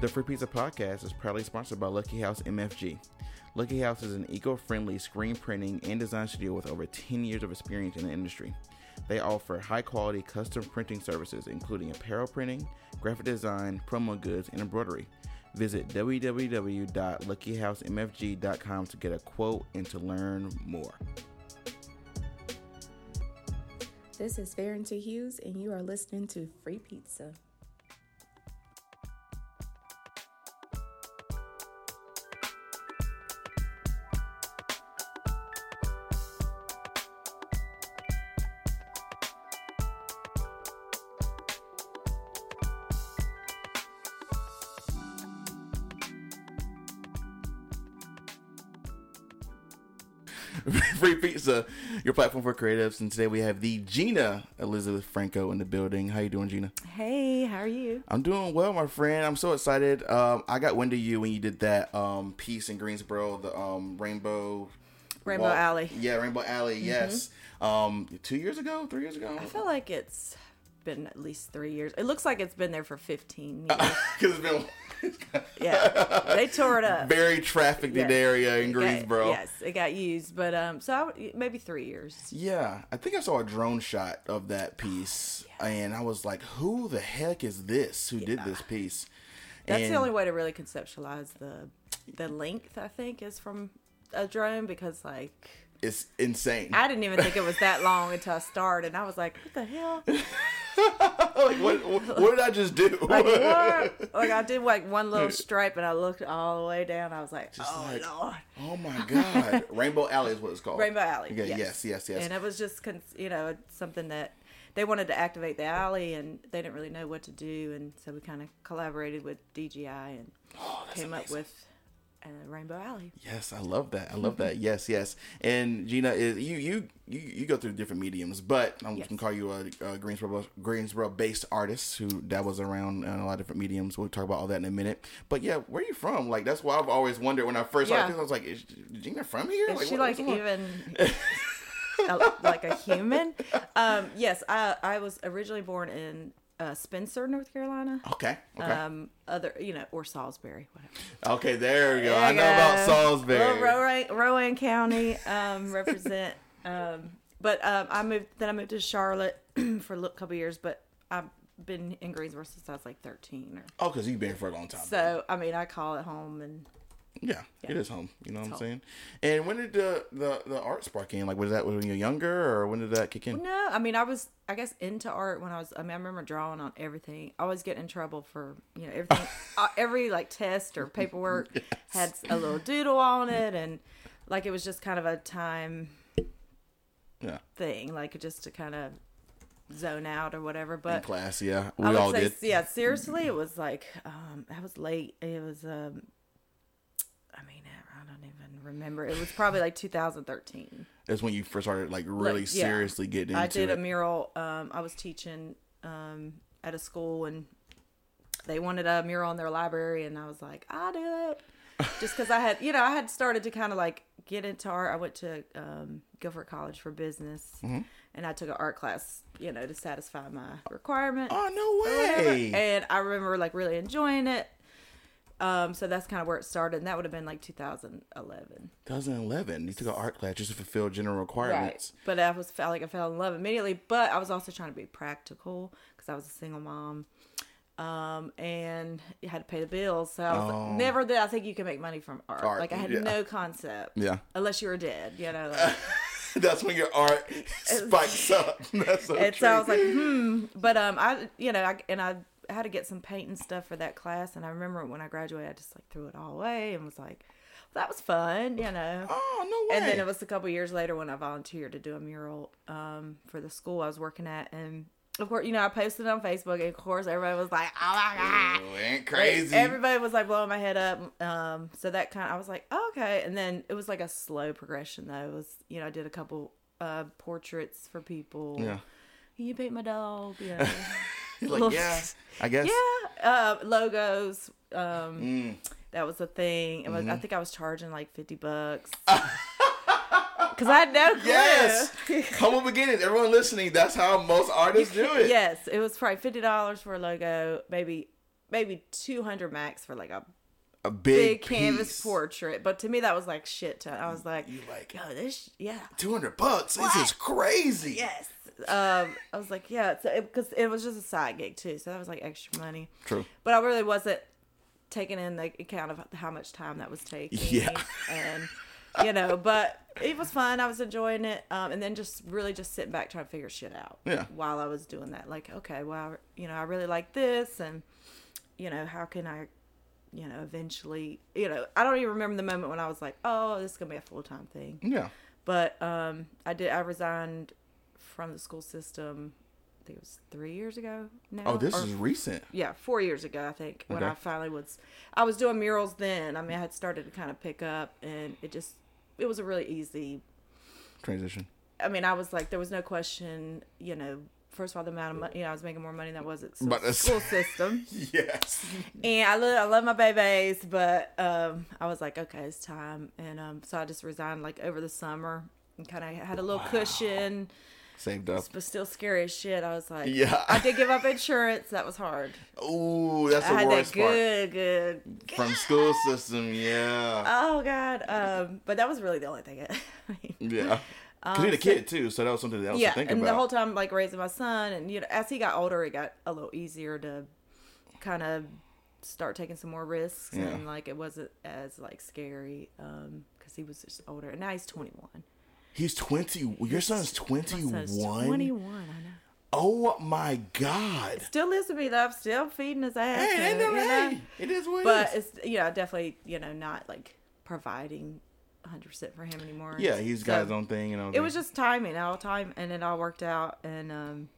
The Free Pizza Podcast is proudly sponsored by Lucky House MFG. Lucky House is an eco friendly screen printing and design studio with over 10 years of experience in the industry. They offer high quality custom printing services, including apparel printing, graphic design, promo goods, and embroidery. Visit www.luckyhousemfg.com to get a quote and to learn more. This is Farrington Hughes, and you are listening to Free Pizza. Pizza, your platform for creatives. And today we have the Gina Elizabeth Franco in the building. How you doing, Gina? Hey, how are you? I'm doing well, my friend. I'm so excited. Um, I got wind of you when you did that um, piece in Greensboro, the um, Rainbow Rainbow Walk- Alley. Yeah, Rainbow Alley. Yes. Um, two years ago, three years ago. I feel like it's been at least three years. It looks like it's been there for 15 years. because it's been yeah, they tore it up. very trafficked Yes. area in It got- Greensboro. yes, it got used, but um, so I would, maybe three years. Yeah, I think I saw a drone shot of that piece, and I was like, "Who the heck is this? Who did this piece?" That's And- the only way to really conceptualize the the length. I think is from a drone because like It's insane. I didn't even think it was that long until I started. And I was like, what the hell? like, what, what, what did I just do? Like what? like I did like one little stripe and I looked all the way down. I was like, Just oh like- lord. oh my god! Rainbow Alley is what it's called. Rainbow Alley. Okay, yes, yes, yes, yes. And it was just, con- you know, something that they wanted to activate the alley, and they didn't really know what to do, and so we kind of collaborated with DGI and Oh, came up with uh, Rainbow Alley. Yes, I love that. I love that. Yes, yes. And Gina, is you you you, you go through different mediums, but I'm Yes. gonna call you a, a Greensboro Greensboro based artist who dabbles around in a lot of different mediums. We'll talk about all that in a minute. But yeah, where are you from? Like that's why I've always wondered when I first Yeah. saw this. I was like, is Gina from here? Is she what- like what's going on? even a- like a human? Um, yes, I I was originally born in uh, Spencer, North Carolina. Okay. Okay. Um, other you know, or Salisbury, whatever. okay. There we go. There I know about. Salisbury. Rowan, Rowan County um, represent. Um, but um, I moved. Then I moved to Charlotte for a couple years. But I've been in Greensboro since I was like thirteen. Or Oh, because you've been here for a long time. so. I mean, I call it home, and yeah, it is home. You know what I'm home. saying? And when did the, the the art spark in? Like, was that when you were younger, or when did that kick in? no, I mean, I was I guess into art when I was. I mean, I remember drawing on everything. I always get in trouble for you know everything. uh, every like test or paperwork had a little doodle on it, and like it was just kind of a time Yeah. thing, like just to kind of zone out or whatever. In But class, yeah, we I would all say, did. yeah, seriously, it was like um, I was late. It was, um, I mean, I don't even remember. It was probably like 2013. That's when you first started like really Like, yeah. seriously getting into I did it. a mural. Um, I was teaching um, at a school and they wanted a mural in their library, and I was like, I'll do it. Just because I had, you know, I had started to kind of like get into art. I went to um, Guilford College for business, Mm-hmm. and I took an art class, you know, to satisfy my requirement. oh no way! And I remember like really enjoying it. Um, so that's kind of where it started, and that would have been like 2011. 2011. You took an art class just to fulfill general requirements. But I was felt like I fell in love immediately. But I was also trying to be practical because I was a single mom. Um, and you had to pay the bills. So I was Oh. like, never did I think you can make money from art. Art, like I had yeah. no concept. Yeah, Unless you were dead, you know. Like, that's when your art spikes up. That's so and true. so I was like, hmm. But um, I, you know, I, and I had to get some paint and stuff for that class. And I remember when I graduated, I just like threw it all away and was like, that was fun, you know. oh no way! And then it was a couple years later when I volunteered to do a mural um, for the school I was working at, and of course, you know, I posted it on Facebook, and of course, everybody was like, "Oh my god!" Ooh, ain't crazy. Everybody was like blowing my head up. Um, so that kind of, I was like, oh, okay. And then it was like a slow progression, though. It was, you know, I did a couple uh, portraits for people. yeah, Can you paint my dog? You know. Like yeah, I guess. yeah. Uh, logos. Um, Mm. that was a thing. It was. Mm-hmm. I think I was charging like fifty bucks. Cause I had no clue. Yes. Humble beginnings. Everyone listening, that's how most artists do it. yes, it was probably fifty dollars for a logo, maybe maybe 200 max for like a A big, big canvas portrait. But to me, that was like shit. To, I was like, You like yo, this, yeah. two hundred bucks? This is crazy. Yes. Um, I was like, yeah, so because it, was just a side gig too, so that was like extra money. True. But I really wasn't taking in the account of how much time that was taking. Yeah. And you know, but it was fun. I was enjoying it, um, and then just really just sitting back trying to figure shit out. Yeah. While I was doing that, like, okay, well, you know, I really like this, and you know, how can I, you know, eventually, you know, I don't even remember the moment when I was like, oh, this is gonna be a full time thing. Yeah. But um, I did. I resigned from the school system. I think it was three years ago now. Oh, this or- is recent. yeah, four years ago, I think, when Okay. I finally was. I was doing murals then. I mean, I had started to kind of pick up, and it just, it was a really easy. Transition. I mean, I was like, there was no question, you know. First of all, the amount of money, you know, I was making more money than I was at that's- school system, Yes. and I love, I love my babies, but um, I was like, okay, it's time, and um, so I just resigned like over the summer and kind of had a little cushion, Saved up. but still scary as shit. I was like, Yeah. I did give up insurance. That was hard. Ooh, that's the I had that worst part. good, good, From school system, yeah. Oh God! Um, but that was really the only thing. I mean, Yeah. Because Um, you're a so- kid too, so that was something else yeah, to think and about. the whole time, like raising my son, and you know, as he got older, it got a little easier to kind of start taking some more risks, Yeah. and like it wasn't as like scary because he was just older, and now he's 21. He's 20. Your son's 21? son's 21. I know. Oh my God. Still lives with me though. Still feeding his ass. Hey, and, no hey. It is what but it is. it's you know definitely you know not like providing 100 percent for him anymore. Yeah, he's got his own thing, you know. it was just timing all time and it all worked out and um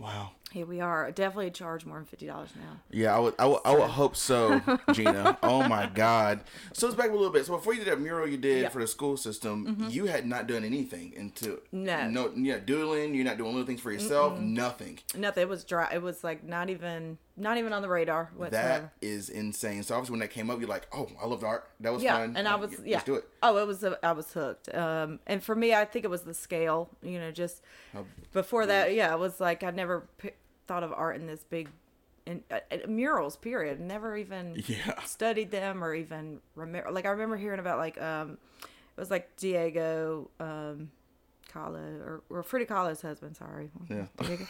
Wow. Here we are definitely charge more than fifty dollars now Yeah, I would, I would, I would hope so, Gina. oh my God. So let's back up a little bit. So before you did that mural you did Yeah. Mm-hmm. for the school system, you had not done anything until No. no, yeah, doodling. You're not doing little things for yourself. Nothing. nothing it was dry it was like not even not even on the radar whatsoever That is insane. So obviously when that came up, you're like, oh, I loved art. That was yeah fun. and i was let's yeah do it. oh it was a, i was hooked um and for me i think it was the scale you know just How- before that yeah it was like i never p- thought of art in this big in uh, uh, murals period never even Yeah. studied them or even remember like i remember hearing about like um it was like diego um Kahlo or, or Frida Kahlo's husband sorry Yeah. Diego.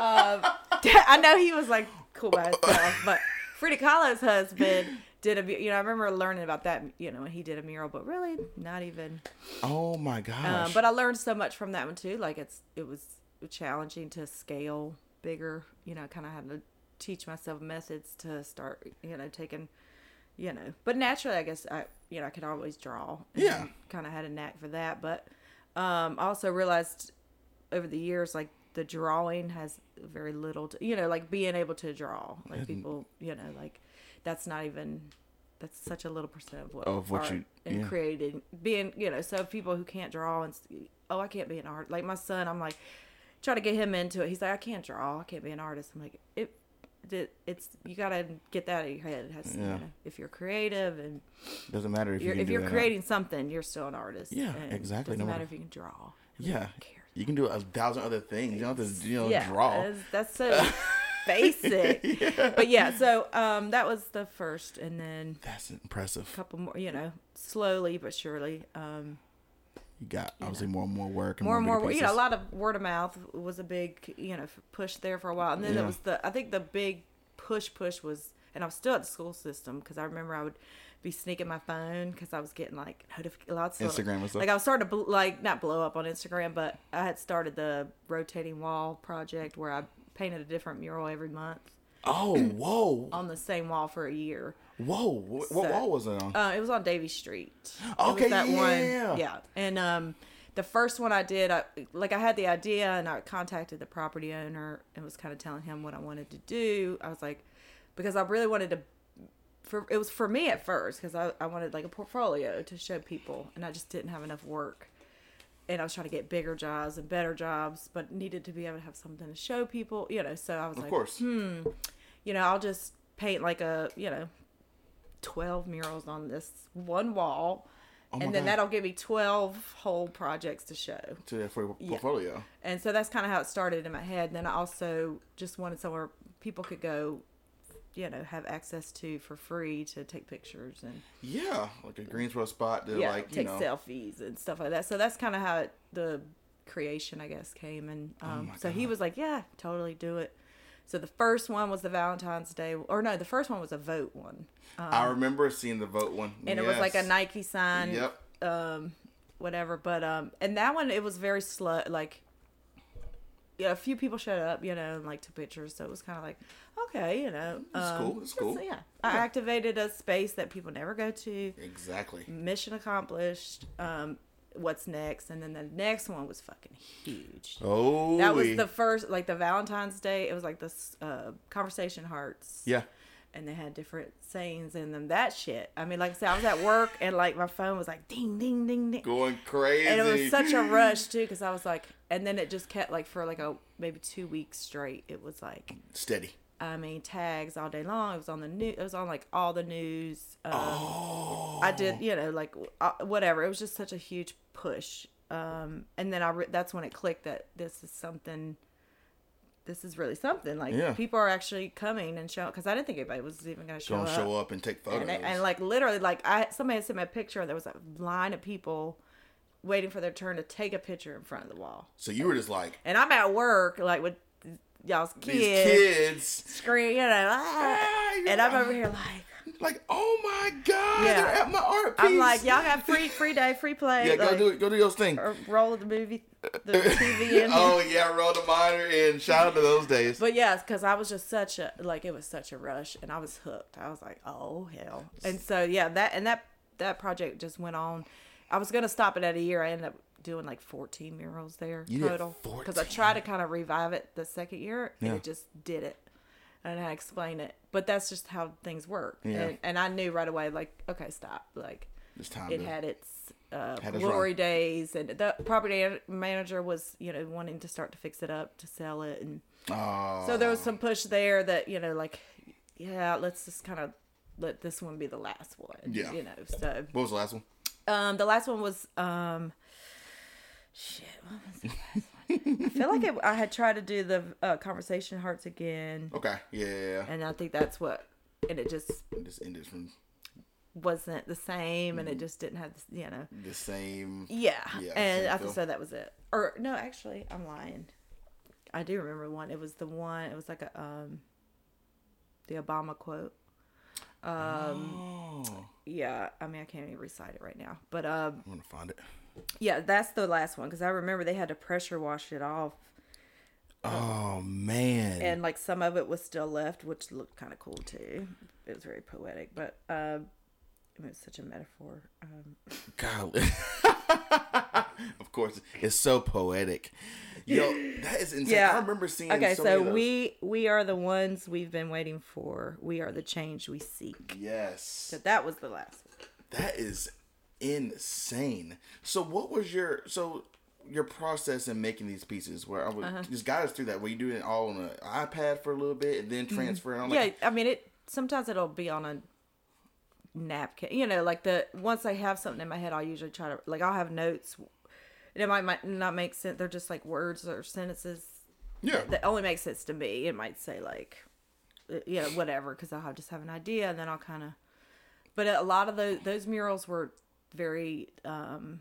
um, I know he was like cool by himself but Frida Kahlo's husband did a you know I remember learning about that you know when he did a mural but really not even Oh my gosh. um, but I learned so much from that one too. Like it's it was challenging to scale bigger. You know, kind of had to teach myself methods to start. You know, taking. You know, but naturally, I guess I you know I could always draw. Yeah. Kind of had a knack for that, but um, I also realized over the years like the drawing has very little to you know like being able to draw like people you know like that's not even that's such a little percent of what, Of what you- and yeah. creating being you know so people who can't draw and oh I can't be an art like my son I'm like try to get him into it he's like I can't draw I can't be an artist I'm like it it- it's you gotta get that out of your head it has you know, if you're creative and doesn't matter if you're, you if you're creating something you're still an artist Yeah, exactly, doesn't no matter if you can draw Yeah. You can do a thousand other things. You don't have to, you know, yeah, draw. That's, that's so basic. But yeah, so um, that was the first, and then That's impressive. a couple more. You know, slowly but surely. Um, You got obviously more and more work and more and more, bigger you know, a lot of word of mouth was a big, you know, push there for a while, and then Yeah. it was the. I think the big push push was, and I was still at the school system because I remember I would be sneaking my phone because I was getting like notifications. Lots of Instagram was. Like I was starting to bl- like not blow up on Instagram, but I had started the rotating wall project where I painted a different mural every month Oh, whoa, on the same wall for a year. whoa! What, what So- wall was it on? Uh, it was on Davie Street. It Okay, was that yeah. one. Yeah, and um, the first one I did, I like I had the idea and I contacted the property owner and was kind of telling him what I wanted to do. I was like, because I really wanted to. For, it was for me at first because I, I wanted like a portfolio to show people and I just didn't have enough work and I was trying to get bigger jobs and better jobs but needed to be able to have something to show people you know so I was of like course. You know, I'll just paint like a, you know, 12 murals on this one wall. Oh and then God. that'll give me 12 whole projects to show. To for your Yeah. portfolio. And so that's kind of how it started in my head. And then I also just wanted somewhere people could go you know have access to for free to take pictures and Yeah, like a Greensboro spot to yeah like you take know. selfies and stuff like that. So that's kind of how it, the creation I guess came and um, Oh so he was like yeah totally do it. So the first one was the Valentine's Day or no the first one was a vote one I remember seeing the vote one, and it was like a Nike sign Yep. um whatever but um and that one it was very slow like yeah a few people showed up you know and like took pictures so it was kind of like okay you know It's um, cool, it's cool. yeah i activated a space that people never go to Exactly. mission accomplished um what's next and then the next one was fucking huge Oh, that was the first like the valentine's day it was like this uh conversation hearts yeah. and they had different sayings in them that shit i mean like i said i was at work and like my phone was like ding ding ding ding Going crazy. and it was such a rush too because i was like and then it just kept like for like a maybe two weeks straight it was like steady. I mean tags all day long it was on the news it was on like all the news um, Oh. i did you know like uh, whatever it was just such a huge push um and then i re- that's when it clicked that this is something this is really something like Yeah. people are actually coming and showing because i didn't think anybody was even going to show Gonna up show up and take photos. and, and like literally like i somebody had sent me a picture and there was a line of people waiting for their turn to take a picture in front of the wall so you were just like and i'm at work like with y'all's these kids kids, scream you know ah, Ah, and i'm over here like like, oh my god, Yeah. they're at my art piece. i'm like y'all got free free day free play yeah, go like, do it, go do your thing. or roll the movie the tv in oh yeah, roll the monitor in. Shout out to those days. but yes because i was just such a like it was such a rush and i was hooked i was like oh hell and so yeah that and that that project just went on i was gonna stop it at a year i ended up doing like 14 murals there You total because i tried to kind of revive it the second year and Yeah. it just did it and i explain it but that's just how things work Yeah. and, and i knew right away like okay stop like It's time it to. had its uh, Had glory days and the property manager was you know wanting to start to fix it up to sell it and oh. so there was some push there that you know like yeah let's just kind of let this one be the last one Yeah. you know so What was the last one? um the last one was um shit what was the last one i feel like it, i had tried to do the uh, conversation hearts again Okay. Yeah, and i think that's what and it just It just ended from wasn't the same and it just didn't have this you know the same. Yeah. Yeah, and I think so that was it. Or no, actually, I'm lying. I do remember one. It was the one. It was like a um, the Obama quote. Um, Oh, yeah. I mean, I can't even recite it right now, but um, I'm gonna find it. Yeah, that's the last one because I remember they had to pressure wash it off, Oh man. and like some of it was still left, which looked kind of cool too. It was very poetic, but um, it was such a metaphor. Um, God. of course, it's so poetic. Yo, that is insane. Yeah. I remember seeing. okay, so, so, many of those. we we are the ones we've been waiting for. We are the change we seek. Yes, So that was the last one. that is insane. So, what was your so your process in making these pieces? Where I would Uh-huh. just guide us through that. Were you doing it all on an iPad for a little bit and then transfer it on? Mm-hmm. yeah, Like, I mean it. Sometimes it'll be on a napkin. You know, like the once I have something in my head, I'll usually try to like I'll have notes. And it might, might not make sense. They're just like words or sentences yeah, that only make sense to me. It might say like, uh, you know, whatever, because I'll have, just have an idea, and then I'll kind of. But a lot of those those murals were very um,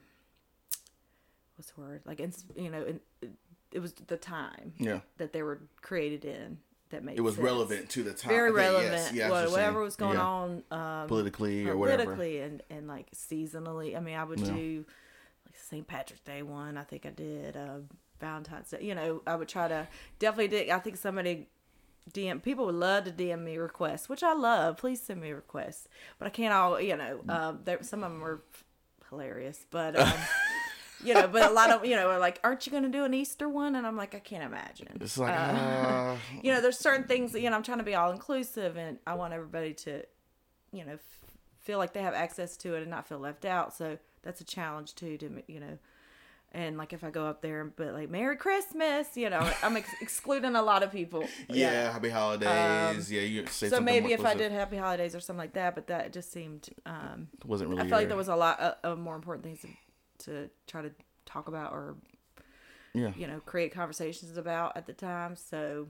what's the word? Like, ins- you know, in, it was the time yeah. that they were created in that made It was sense. relevant to the time. very Okay, yes, relevant. I what- what whatever was going Yeah. on um, politically or whatever. politically and and like seasonally. I mean, I would Yeah. do like St. Patrick's Day one. I think I did uh, Valentine's Day. You know, I would try to definitely did. I think somebody DM people would love to DM me requests, which I love. Please send me requests, but I can't all. You know, um, there some of them were hilarious, but. Um, You know, but a lot of you know are like, aren't you going to do an Easter one? And I'm like, I can't imagine. It's like, Uh, uh, you know, there's certain things that, you know, I'm trying to be all inclusive and I want everybody to, you know, f- feel like they have access to it and not feel left out. So that's a challenge too, to, you know, and like if I go up there and put like Merry Christmas, you know, I'm ex- excluding a lot of people. yeah, happy holidays. yeah, you say Um, So maybe if I did Happy Holidays or something like that, but that just seemed, um, wasn't really. I felt like there was a lot of, of more important things to, to try to talk about or Yeah. you know create conversations about at the time so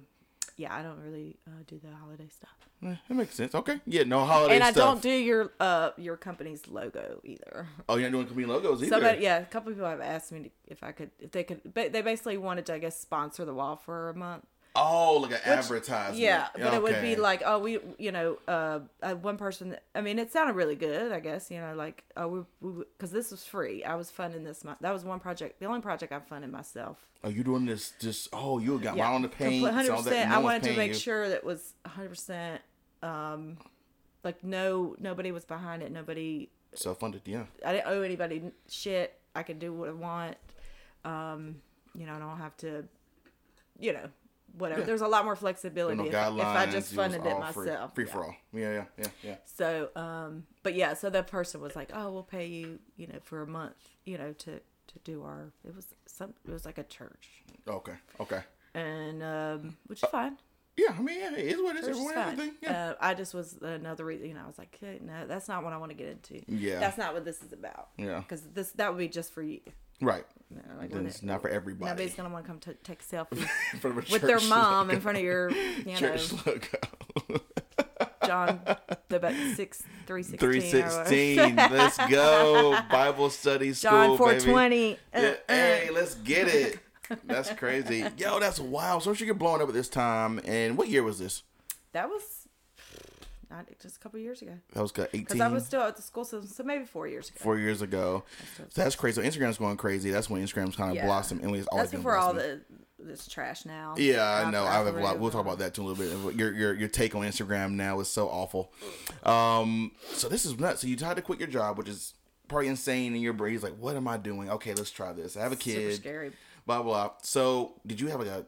yeah, I don't really uh, do the holiday stuff. Eh, that makes sense. Okay. Yeah, no holiday stuff. and I don't do your uh your company's logo either. oh, you're not doing company logos either. Somebody, yeah, a couple people have asked me to, if I could, if they could, but they basically wanted to, I guess, sponsor the wall for a month. Oh, like an advertisement. Yeah, but it would be like, oh, we, you know, uh, uh, one person. I mean, it sounded really good. I guess you know, like, oh, we, because this was free. I was funding this. My, that was one project. The only project I funded myself. Oh, you doing this? Just oh, you got my own the paint. hundred percent. I wanted to make you. sure that was hundred percent. Um, like no, nobody was behind it. Nobody. Self-funded. Yeah. I didn't owe anybody shit. I could do what I want. Um, you know, I don't have to. You know, whatever. Yeah. There's a lot more flexibility no if, if I just funded it all free- myself. Free Yeah. for all. Yeah, yeah, yeah, yeah. So, um, but yeah, so that person was like, "Oh, we'll pay you, you know, for a month, you know, to to do our." It was some. It was like a church, Okay. Okay. and um, which is fine. Yeah, I mean, yeah, it is what it is. Everyone fine. Yeah. Uh, I just was another reason. You know, I was like, hey, "No, that's not what I want to get into. Yeah. that's not what this is about. Yeah. because this that would be just for you. Right. Know, like, Then it's it- not for everybody. Nobody's gonna want to come to take a selfie In front of a with their mom in front of your, you know, church logo. John the about six three sixteen. Three sixteen. Let's go. Bible study school. John four twenty. Yeah, uh, uh. hey, let's get it. That's crazy. Yo, that's wild. So she get blown up at this time. And what year was this? That was not just a couple years ago. That was good. Because I was still at the school system, so maybe four years ago. four years ago. So that's crazy. So Instagram's going crazy. That's when Instagram's kind of Yeah. blossomed. And it's always That's before all the this trash now. Yeah, I know. I have a lot. We'll talk about that too a little bit. Your your your take on Instagram now is so awful. Um, so this is nuts. So you tried to quit your job, which is probably insane in your brain. He's like, what am I doing? Okay, let's try this. I have a Super kid. scary. Blah blah. So did you have like a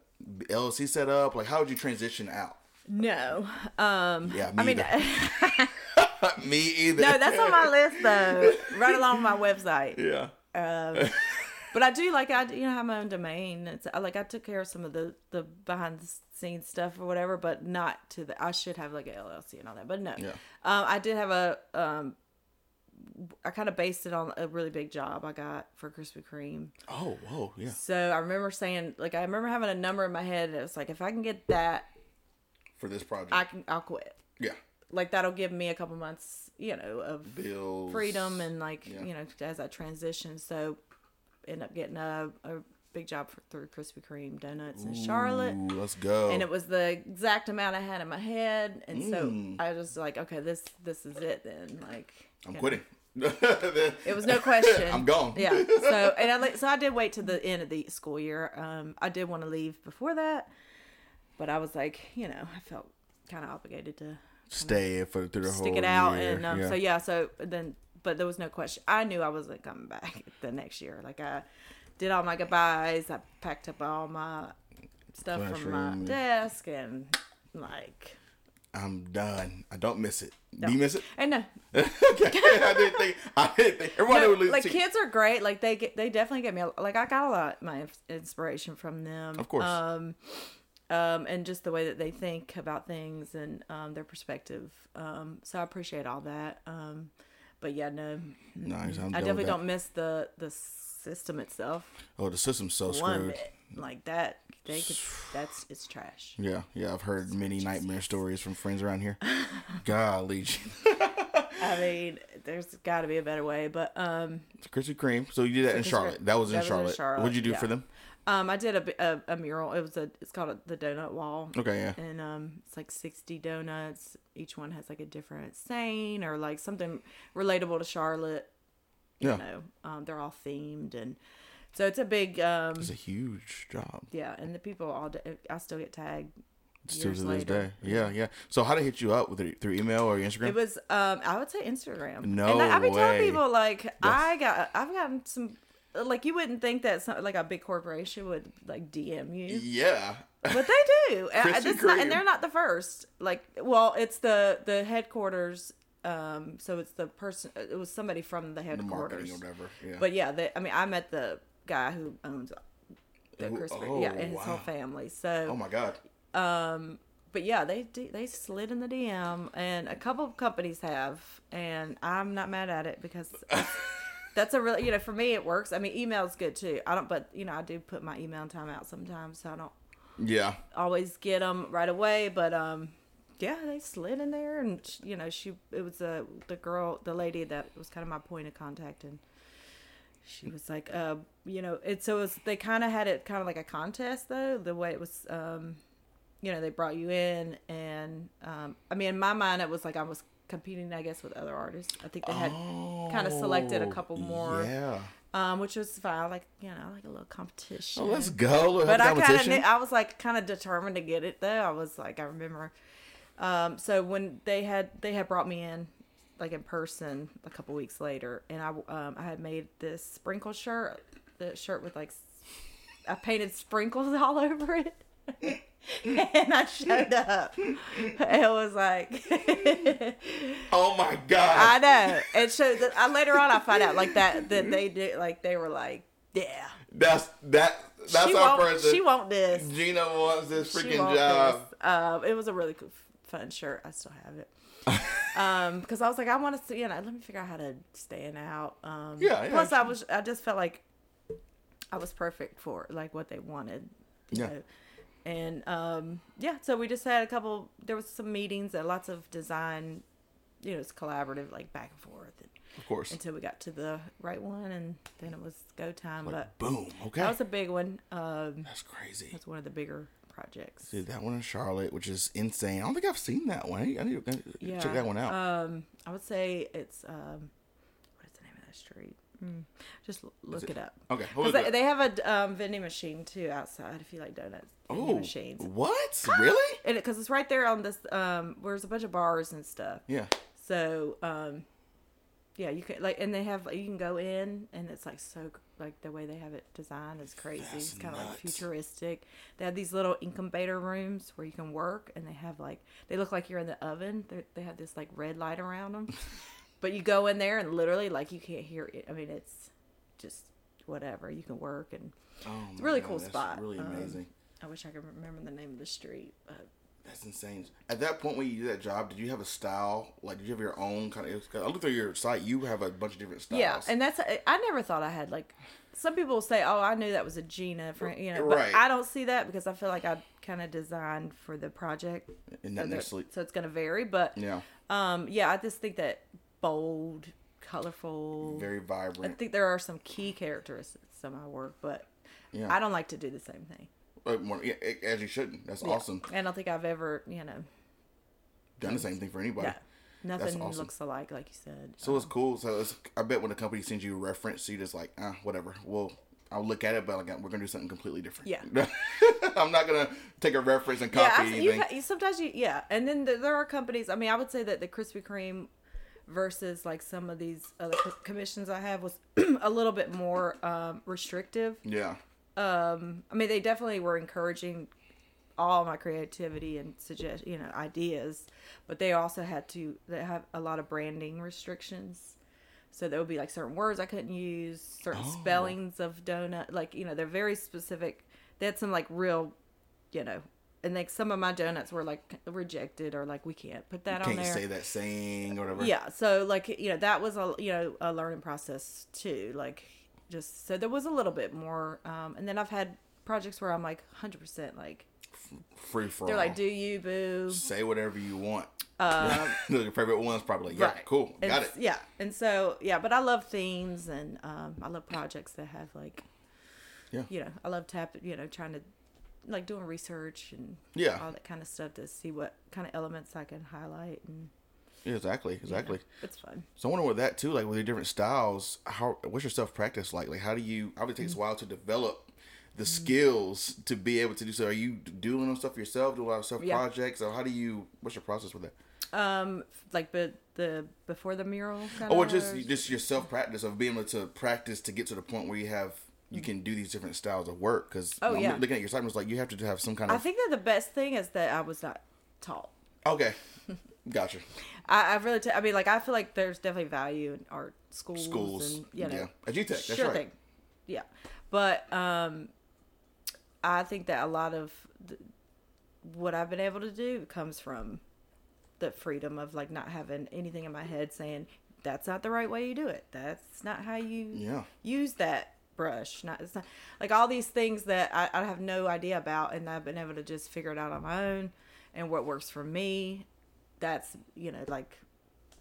LLC set up? Like, how would you transition out? No. Um Yeah, I me mean. Me either. No, that's on my list though. right along my website. yeah. Um but I do like I you know have my own domain. It's like I took care of some of the the behind the scenes stuff or whatever, but not to the I should have like a LLC and all that. But no. Yeah. Um I did have a um I kind of based it on a really big job I got for Krispy Kreme. Oh whoa yeah. So I remember saying, like, I remember having a number in my head, and it was like, if I can get that, For this project. I can, I'll quit. yeah. Like that'll give me a couple months, you know, of Bills. freedom and like, Yeah. you know, as I transition. So, end up getting a, a big job for, through Krispy Kreme donuts in Charlotte. Let's go. And it was the exact amount I had in my head, and so Mm. I was like, okay, this this is it then. Like, I'm know. quitting. It was no question. I'm gone. Yeah. So and I like so I did wait to the end of the school year. Um, I did want to leave before that, but I was like, you know, I felt kind of obligated to Stay for through the whole stick it out, year. and um, yeah. so yeah. So then, but there was no question. I knew I wasn't coming back the next year. Like I did all my goodbyes. I packed up all my stuff from my desk and like. I'm done. I don't miss it. No. Do you miss it? And no, okay. I didn't think. I didn't think. Everyone No, would like kids are great. Like they get, they definitely get me. a- Like I got a lot of my inspiration from them. Of course. Um, um, and just the way that they think about things and um, their perspective. Um, so I appreciate all that. Um, but yeah, no, Nice. I definitely don't miss the the system itself. Oh, the system's so One screwed. bit like that. They could. That's it's trash. Yeah, yeah. I've heard many nightmare stories from friends around here. Golly, I mean, there's got to be a better way. But um, Krispy Kreme. So you did that in Charlotte. That was in That was in Charlotte. Charlotte, What'd you do yeah. for them? Um, I did a, a a mural. It was a. It's called a, the donut wall. Okay, yeah. and um it's like 60 donuts each one has like a different saying or like something relatable to charlotte you Yeah. know um they're all themed and so it's a big um It's a huge job. yeah and the people all I still get tagged Still to this day. Yeah, yeah. So how to hit you up with it through email or Instagram? it was um i would say instagram No and I, i've been telling people like i got i've gotten some like you wouldn't think that some, like a big corporation would like dm you yeah. but they do. And Krispy not- and they're not the first. Like, well, it's the the headquarters. Um, so it's the person. It was somebody from the the headquarters. or whatever. Yeah. But yeah, they, I mean, I met the guy who owns the Who- Krispy. oh, yeah, and his whole family. So, oh my god. Um but yeah, they they slid in the DM, and a couple of companies have, and I'm not mad at it because. That's a really, you know, for me it works. I mean, email's good too. I don't, but you know, I do put my email time out sometimes, so I don't Yeah. always get them right away, but um, yeah, they slid in there, and you know, she it was the the girl, the lady that was kind of my point of contact, and she was like, uh, you know, it so it was they kind of had it kind of like a contest though, the way it was, um, you know, they brought you in, and um, I mean, in my mind, it was like I was competing, I guess, with other artists. I think they had kind of selected a couple more, Oh, Yeah. um, which was fine, I like you know, like a little competition. Oh, let's go. But I kind of, I was like kind of determined to get it though. I was like, I remember. Um, so when they had they had brought me in, like in person, a couple weeks later, and I um I had made this sprinkle shirt, the shirt with like, I painted sprinkles all over it. and I showed up. It was like, oh my god. I know. And so that I later on I find out like that that they did like they were like, yeah, that's that. That's she our person. she won't this. Gina wants this freaking job. this. Um, it was a really cool, fun shirt. I still have it. um, because I was like, I want to, see. you know, let me figure out how to stand out. Um, Yeah, yeah, Plus, I was, I just felt like I was perfect for like what they wanted. you Yeah. know. And um, yeah, so we just had a couple. There was some meetings and lots of design. You know, it's collaborative, like back and forth, and, Of course. until we got to the right one, and then it was go time. Like, but boom. Okay. that was a big one. Um, That's crazy. that's one of the bigger projects. Did that one in Charlotte, which is insane. I don't think I've seen that one. I need to Yeah. check that one out. Um, I would say it's um, what is the name of that street? Mm. Just l- look it- it, up. okay. What 'Cause was they, they have a um, vending machine too outside if you like donuts. Oh, machines. what? Really? And because it's right there on this, um, where there's a bunch of bars and stuff. Yeah. So, um, yeah, you can like, and they have you can go in, and it's like so like the way they have it designed is crazy. That's it's kind of like futuristic. They have these little incubator rooms where you can work, and they have like they look like you're in the oven. They they have this like red light around them, but you go in there and literally like you can't hear it. I mean, it's just whatever you can work, and Oh, it's a really my cool that's spot. Really Um, amazing. I wish I could remember the name of the street. But That's insane. At that point when you did that job, did you have a style? Like, did you have your own kind of? I looked through your site. You have a bunch of different styles. Yeah, and that's I never thought I had like some people say, "Oh, I knew that was a Gina," for, you know, but Right. I don't see that because I feel like I kind of designed for the project, and so, not that- so it's going to vary. But Yeah. um, yeah, I just think that bold, colorful. Very vibrant. I think there are some key characteristics of my work, but Yeah. I don't like to do the same thing. Uh, more- yeah, as you shouldn't. That's Yeah. awesome. I don't think I've ever, you know, Done the same thing for anybody. yeah, nothing awesome. looks alike, like you said. So it's cool. So it's, I bet when the company sends you a reference, you just like, ah, whatever. Well, I'll look at it, but like, we're gonna do something completely different. Yeah. I'm not gonna take a reference and yeah, copy you, anything. you sometimes you yeah, and then there, there are companies. I mean, I would say that the Krispy Kreme versus like some of these other commissions I have was a little bit more um, restrictive. yeah. Um, I mean, they definitely were encouraging all my creativity and suggest you know ideas, but they also had to they have a lot of branding restrictions. So there would be like certain words I couldn't use, certain Oh. spellings of donut, like you know they're very specific. They had some like real, you know, and like some of my donuts were like rejected or like we can't put that on Can't there. say that saying or whatever. Yeah, so like you know that was a you know a learning process too. Like just so there was a little bit more, um, and then I've had projects where I'm like 100 percent like Free for they're all. like do you boo say whatever you want. um, Your favorite one's probably yeah, right cool, And got it. yeah and so yeah but I love themes and um, I love projects that have like Yeah. you know I love tap you know trying to like doing research and Yeah. all that kind of stuff to see what kind of elements I can highlight and Yeah, exactly, you know, exactly. it's fun. So I wonder with that too, like with your different styles, how what's your self practice like? Like how do you? Obviously, it takes a while to develop the Mm-hmm. skills to be able to do so. Are you doing them stuff yourself? Do a lot of self Yeah. projects, or how do you? What's your process with that? Um, like but the before the mural. Kind Or just just your self practice of being able to practice to get to the point where you have you can do these different styles of work. Because Oh, yeah. looking at your it's like you have to have some kind of I think that the best thing is that I was not taught. okay, gotcha. I, I really, t- I mean, like I feel like there's definitely value in art schools, Schools, and you know, yeah, at UTech, that's sure right. thing, yeah. But um, I think that a lot of the, what I've been able to do comes from the freedom of like not having anything in my head saying that's not the right way you do it. That's not how you Yeah. use that brush. Not it's not like all these things that I, I have no idea about, and I've been able to just figure it out on my own, and what works for me. That's you know like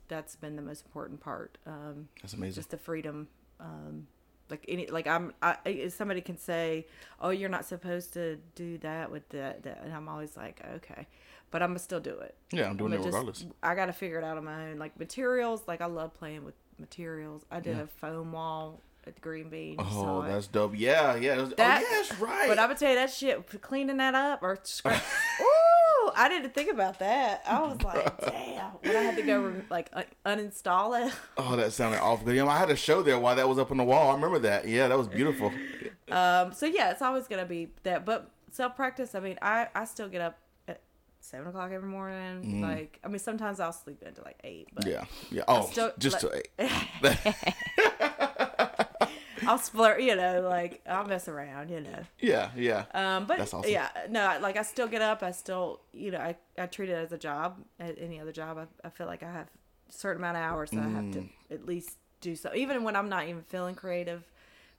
that's been the most important part. Um, That's amazing. just the freedom. Um, like any like I'm I, somebody can say, oh, you're not supposed to do that with that, that and I'm always like, okay, but I'm gonna still do it. yeah, I'm doing I'ma it just- regardless. I got to figure it out on my own. Like materials, like I love playing with materials. I did Yeah. a foam wall at the Green Bean. Oh, saw it. that's dope. Yeah, yeah. it was- That- oh, yes, right. But I'm gonna tell you that shit, cleaning that up or scra- Ooh, I didn't think about that. I was like, damn. When I had to go like un- uninstall it. oh, that sounded awful good. Yeah, I had a show there while that was up on the wall. I remember that. Yeah, that was beautiful. Um, so yeah, it's always gonna be that. But self practice. I mean, I I still get up at seven o'clock every morning. Like, I mean, sometimes I'll sleep into like eight. But Mm. yeah, yeah. Oh, still- just like- to, I'll splur. You know, like I'll mess around. You know. yeah, yeah. Um, but That's awesome. yeah, no, like I still get up. I still, you know, I, I treat it as a job, At any other job. I, I feel like I have a certain amount of hours that I have Mm. to at least do so. Even when I'm not even feeling creative,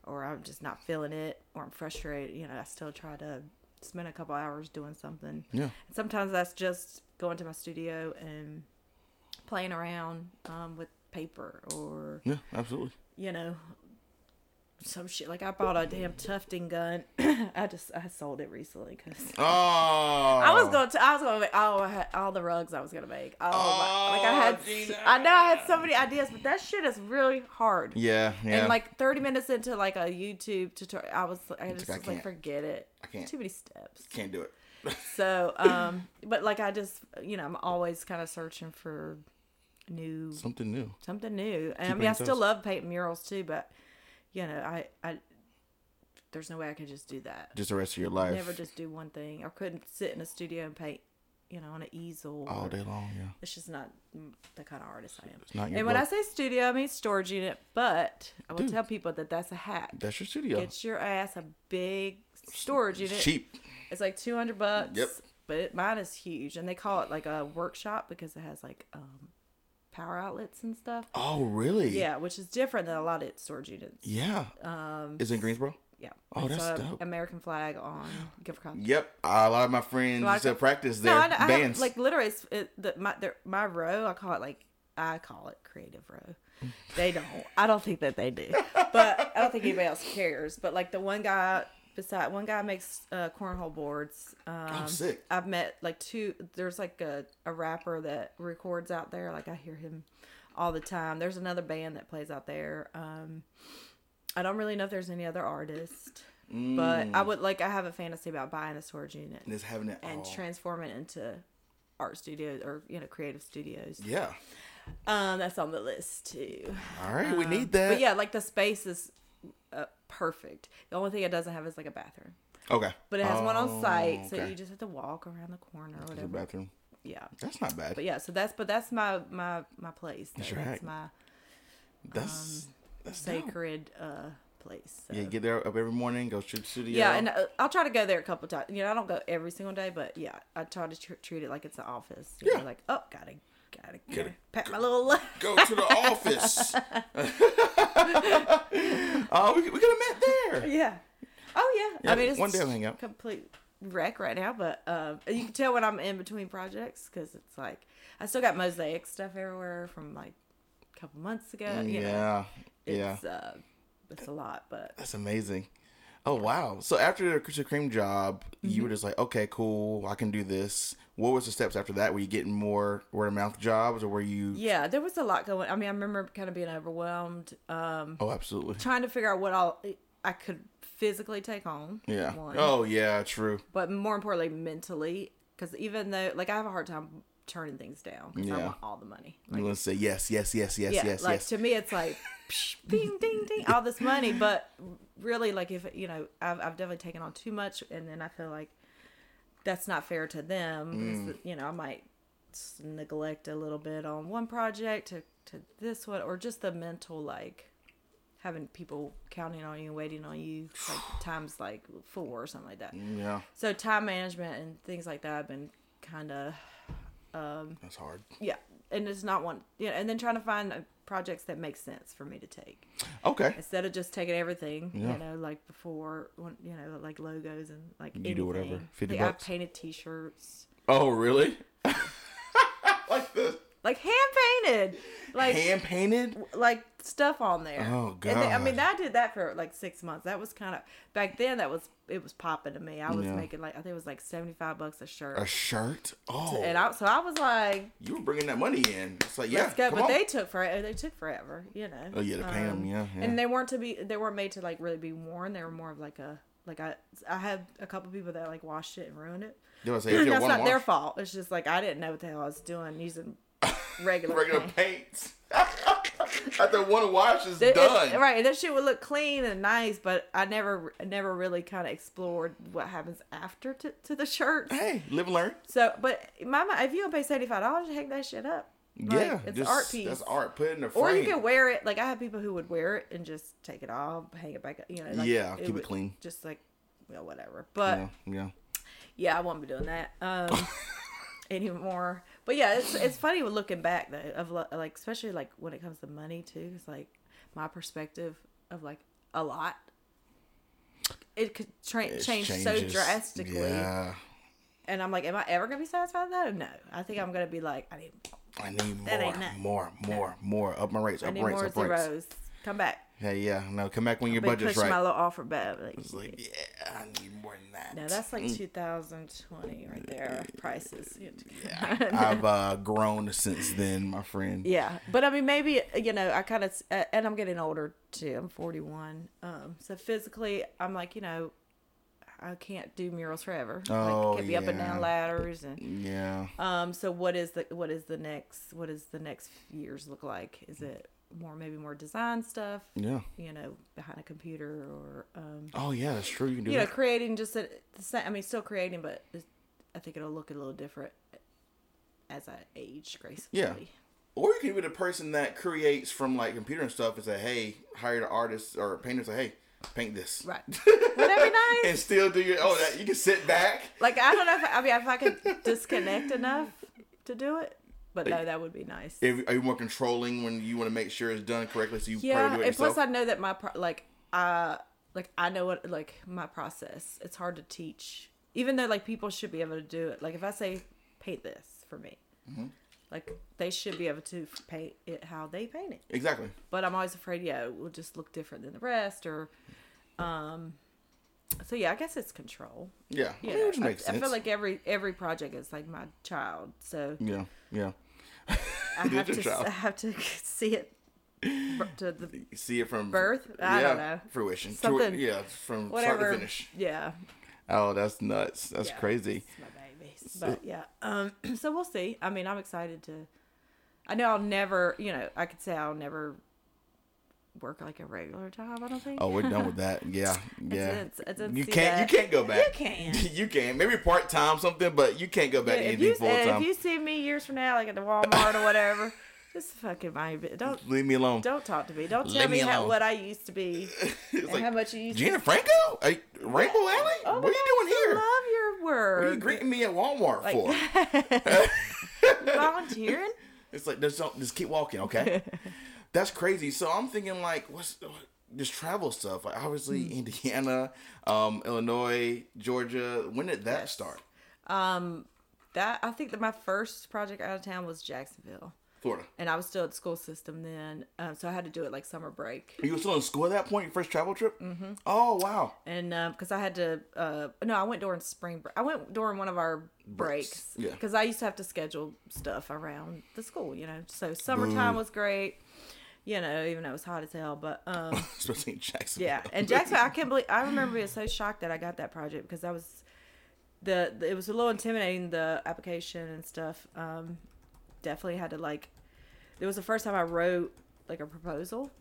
or I'm just not feeling it, or I'm frustrated, you know, I still try to spend a couple hours doing something. Yeah. And sometimes that's just going to my studio and playing around um, with paper or Yeah, absolutely. you know, some shit. Like I bought a damn tufting gun. I just I sold it recently because Oh, I was going to I was going to make oh I had all the rugs I was gonna make. Oh, my, like I had Oh, Gina. I know I had so many ideas, but that shit is really hard. Yeah, yeah. And like 30 minutes into like a YouTube tutorial, I was I just I was like forget it. I can't. Too many steps. can't do it. So um, but like I just you know I'm always kind of searching for new Something new. something new. And I mean, I still love painting murals too, but you know, I, I, there's no way I could just do that. Just the rest of your life. Never just do one thing. I couldn't sit in a studio and paint, you know, on an easel. all or- day long. Yeah. It's just not the kind of artist I am. It's not your And when I say studio, I mean storage unit. But I will Dude. tell people that that's a hack. That's your studio. Get your ass a big storage unit. Cheap. It's like two hundred bucks. Yep. But it, mine is huge, and they call it like a workshop because it has like um, power outlets and stuff. Oh, really? Yeah, which is different than a lot of storage units. Yeah. Um, Is in Greensboro? yeah. Oh, It's that's dope. American flag on gift card. Yep. a lot of my friends Like- used to practice No, there. I, I have, bands. like literally, it's, it, the, my their, my row. I call it like I call it creative row. They don't. I don't think that they do, but I don't think anybody else cares. But like the one guy beside one guy makes uh, cornhole boards. Um, Oh, sick. I've met like two. There's like a a rapper that records out there. Like I hear him all the time. There's another band that plays out there. Um, I don't really know if there's any other artist, but I would like. I have a fantasy about buying a storage unit and just having it and all. transform it into art studios or you know creative studios. yeah. Um, that's on the list too. All right. we Um, need that. But yeah, like the space is uh, perfect. The only thing it doesn't have is like a bathroom, Okay. but it has one on Oh, site, so okay. you just have to walk around the corner or whatever. bathroom. Yeah. That's not bad. But yeah, so that's but that's my my my place. That's your That's my That's that's dope. sacred uh place. So. Yeah, get there up every morning. Go shoot the studio. Yeah, and uh, I'll try to go there a couple times. You know, I don't go every single day, but yeah, I try to tr- treat it like it's an office. You Yeah. know, like oh, gotta gotta, Get gotta pat my little. go to the office. Oh, we, we could have met there. yeah. Oh yeah. Yeah, I mean, it's one day we'll hang out. Complete wreck right now, but um, you can tell when I'm in between projects because it's like I still got mosaic stuff everywhere from like a couple months ago. You know, yeah, yeah, it's uh, it's a lot, but that's amazing. Oh wow! So after the Krispy Kreme job, you Mm-hmm. were just like, okay, cool, I can do this. What was the steps after that? Were you getting more word of mouth jobs, or were you? yeah, there was a lot going. I mean, I remember kind of being overwhelmed, um, Oh, absolutely. trying to figure out what all I could physically take on. Yeah. one. Oh yeah, true. but more importantly mentally because even though like i have a hard time turning things down 'cause i Yeah. want all the money want to say yes, yes, yes, yes, yeah yes, like yes. to me it's like psh, ding ding ding all this money but really like if you know I've, I've definitely taken on too much and then i feel like that's not fair to them Mm. because, you know i might neglect a little bit on one project to, to this one or just the mental like having people counting on you and waiting on you like times like four or something like that yeah. so time management and things like that have been kind of Um, That's hard. yeah, and it's not one. Yeah, and then trying to find uh, projects that make sense for me to take Okay. instead of just taking everything. Yeah. You know, like before, you know, like logos and like You do whatever. anything. 50 like, bucks? I painted T-shirts, Oh, really? like the like hand painted, like hand painted. like stuff on there. Oh, And then, I mean, I did that for like six months. That was kind of back then. That was it was popping to me. I was Yeah. making like I think it was like seventy five bucks a shirt. A shirt. Oh, and I, so I was like, you were bringing that money in. It's like yeah, let's go. But on. they took forever. They took forever, you know. Oh, yeah, to paint 'em, um, yeah, yeah. And they weren't to be. They weren't made to like really be worn. They were more of like a like I I had a couple people that like washed it and ruined it. That's not their fault. It's just like I didn't know what the hell I was doing using regular, regular paint. paints. After one wash is It- it- done. right, and that shit would look clean and nice, but I never, never really kind of explored what happens after to, to the shirts. Hey, live and learn. So, but mama, if you pay seventy five dollars, hang that shit up. Like, yeah, it's just, art piece. That's art. Put it in a frame. Or you can wear it. Like I have people who would wear it and just take it off, hang it back. up, You know, like, Yeah, keep it clean. Just like, well, whatever. But yeah, yeah. yeah, I won't be doing that um, anymore. But yeah, it's it's funny looking back though of like especially like when it comes to money too. It's like my perspective of like a lot. It could tra- It change so drastically, Yeah, and I'm like, am I ever gonna be satisfied with that? No, I think I'm gonna be like, I need, I need more, more, more, more. Up my rates. I Up need rates. more Up rates. Come back. Yeah, yeah. No, come back when your budget's right. my little offer back. Like, It's like, yeah, I need more than that. no, that's like Mm. 2020 right there. Prices. Yeah, I've uh, grown since then, my friend. Yeah, but I mean, maybe you know, I kind of, and I'm getting older too. I'm 41, um, so physically, I'm like, you know, I can't do murals forever. Oh, like, can't be up and down ladders, and Yeah. um. So what is the what is the next what does the next years look like? Is it more maybe more design stuff? Yeah. You know, behind a computer or um, Oh yeah, that's true. You can do you know, creating just a, the same. I mean, still creating, but I think it'll look a little different as I age gracefully. Yeah. Or you can be the person that creates from like computer and stuff and say, hey, hire the artist or painter. Say, hey, paint this. Right. Would that be nice? and still do your. Oh, that you can sit back. Like I don't know if I mean if I could disconnect enough to do it, but no, that would be nice. If, are you more controlling when you want to make sure it's done correctly? So you yeah, probably do it and plus. I know that my pro- like uh like I know what like my process. It's hard to teach, even though like people should be able to do it. Like if I say paint this for me, Mm-hmm. like they should be able to paint it how they paint it. exactly. But I'm always afraid, yeah, it will just look different than the rest, or um. So yeah, I guess it's control. Yeah. Yeah. Which I, I feel like every every project is like my child, so Yeah. Yeah. I have to child. I have to see it to the see it from Birth? I yeah, don't know. Fruition. Something- yeah, from whatever. start to finish. Yeah, Oh, that's nuts. That's yeah, crazy. It's my baby, but yeah. Um, so we'll see. I mean, I'm excited to. I know I'll never. You know, I could say I'll never work like a regular job. I don't think. Oh, we're done with that. Yeah, yeah. it's- I didn't you see can't. that. You can't go back. You can. you can. Maybe part time something, but you can't go back Yeah, to if anything you full if you see me years from now, like at the Walmart or whatever, just fucking mind it. Don't Leave me alone. don't talk to me. Don't Leave tell me me how, what I used to be and like, how much you used Gina to. Franco? Are you- Rainbow Alley? Oh what are you doing God, here? I love your word. What are you greeting me at Walmart Like- for? volunteering? It's like just don't just keep walking, okay? That's crazy. So I'm thinking like, what's this travel stuff? Like obviously Hmm. Indiana, um, Illinois, Georgia. When did that Yes. start? Um, that I think that my first project out of town was Jacksonville, Florida. and I was still at the school system then, um, so I had to do it like summer break, You were still in school at that point. Your first travel trip? Mm-hmm. Oh wow. and because I had to, uh, no, I went during spring break. I went during one of our Breaks, breaks, yeah. because I used to have to schedule stuff around the school, you know. So summertime was great, you know, even though it was hot as hell, but um. Especially in Jacksonville. Yeah, and Jacksonville, I can't believe. I remember being so shocked that I got that project because that was the, the it was a little intimidating the application and stuff. Um, definitely had to like. It was the first time I wrote like a proposal,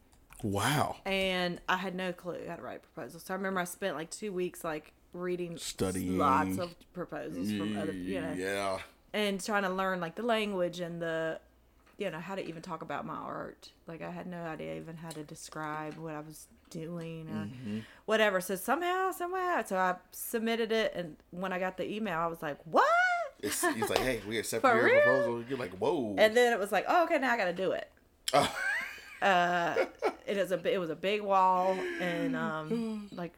Wow. and I had no clue how to write proposals. So I remember I spent like two weeks like reading Studying. lots of proposals from other, you know, Yeah. and trying to learn like the language and the you know how to even talk about my art like i had no idea even how to describe what i was doing or Mm-hmm. whatever so somehow somewhere so i submitted it and when i got the email i was like what It's, he's like, hey, we accept your real? proposal. You're like, whoa. And then it was like, oh, okay, now I got to do it. Oh. Uh, it is a it was a big wall, and um, like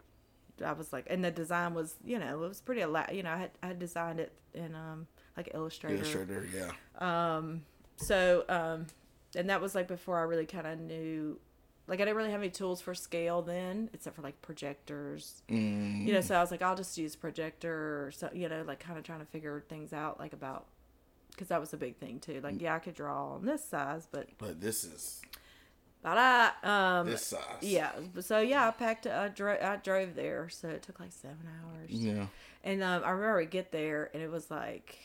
I was like, and the design was, you know, it was pretty You know, I had I had designed it in um like Illustrator. Illustrator, yeah. Um, so um, and that was like before I really kind of knew. Like I didn't really have any tools for scale then, except for like projectors. Mm, You know, so I was like, I'll just use projector or so, you know, like kind of trying to figure things out, like about, because that was a big thing too. Like, yeah, I could draw on this size, but but this is but um, this size. yeah. So yeah, I packed. I drove. I drove there, so it took like seven hours. Yeah. And um, I remember we get there, and it was like,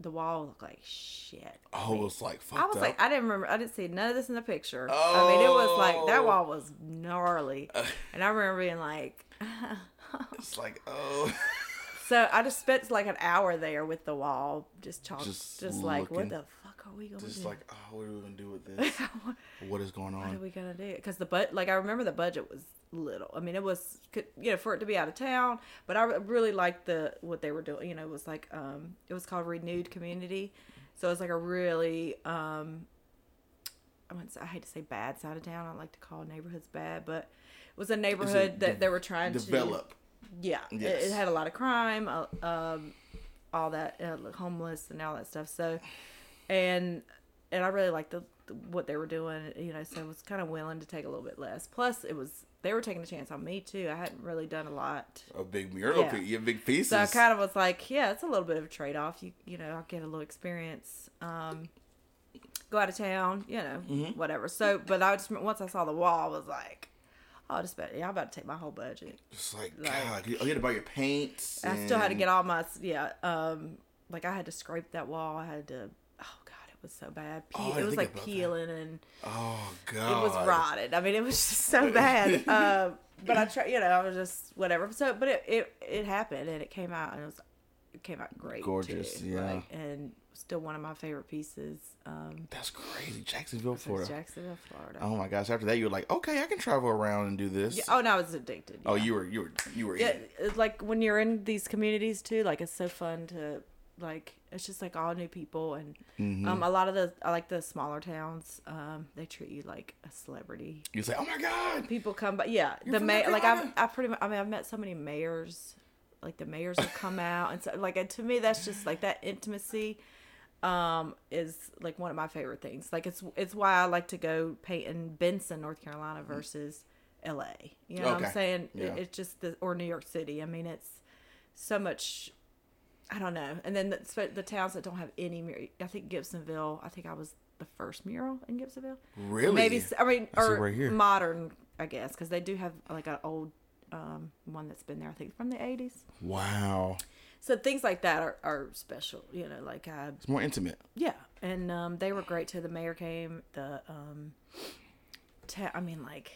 the wall looked like shit. Oh, it was like I was up. like, I didn't remember. I didn't see none of this in the picture. I mean, it was like that Oh. wall was gnarly, and I remember being like, it's like, oh. so I just spent like an hour there with the wall, just talk, Just just, like, what the fuck are we gonna do? Just do? like, oh, what are we gonna do with this? what what is going on? what are we gonna do? Because the but like I remember the budget was little. I mean, it was could- you know for it to be out of town, but I really liked the what they were doing. You know, it was like um it was called Renewed Community, so it was like a really um I say, I hate to say bad side of town. I like to call neighborhoods bad, but it was a neighborhood that de- they were trying to Develop. yeah, it, Yes. it had a lot of crime, uh, um, all that, uh, homeless and all that stuff. So, and and I really liked the, the what they were doing, you know. So I was kind of willing to take a little bit less. Plus, it was they were taking a chance on me too. I hadn't really done a lot, A big mural. Yeah. piece. Big pieces. so I kind of was like, yeah, it's a little bit of a trade off. You you know, I'll get a little experience. Um, go out of town, you know, Mm-hmm. whatever. So, but I just once I saw the wall, I was like, oh, just bet yeah, I'm about to take my whole budget. Just like, like- God, you, you had to buy your paints. I still had to get all my yeah. Um, like I had to scrape that wall. I had to. Oh was so bad. Pe- Oh, it was like about that. peeling and Oh God. it was rotted. I mean, it was just so bad. uh, but I tried. You know, I was just whatever. So, but it it, it happened and it came out and it was it came out great. Gorgeous, too, yeah. like, and still one of my favorite pieces. Um, That's crazy, Jacksonville, Florida. Jacksonville, Florida. Oh my gosh! After that, you were like, okay, I can travel around and do this. Yeah, oh no, I was addicted. Oh, you were, you were, you were. yeah, like when you're in these communities too, like it's so fun to like it's just like all new people and Mm-hmm. um a lot of the I like the smaller towns, um, they treat you like a celebrity. You say, oh my God. People come by yeah, You're the mayor like I've? I pretty much I mean I've met so many mayors like the mayors have come out and so like and to me that's just like that intimacy um is like one of my favorite things like it's it's why i like to go paint in benson north carolina versus la you know what i'm saying It- it's just the or new york city i mean it's so much i don't know and then the, the towns that don't have any mur- i think gibsonville i think i was the first mural in gibsonville Really? maybe I mean I or right modern i guess because they do have like an old um one that's been there i think from the 80s Wow. so things like that are, are special you know like i It's more intimate. yeah, and um, they were great too. The mayor came. The um, ta- I mean, like,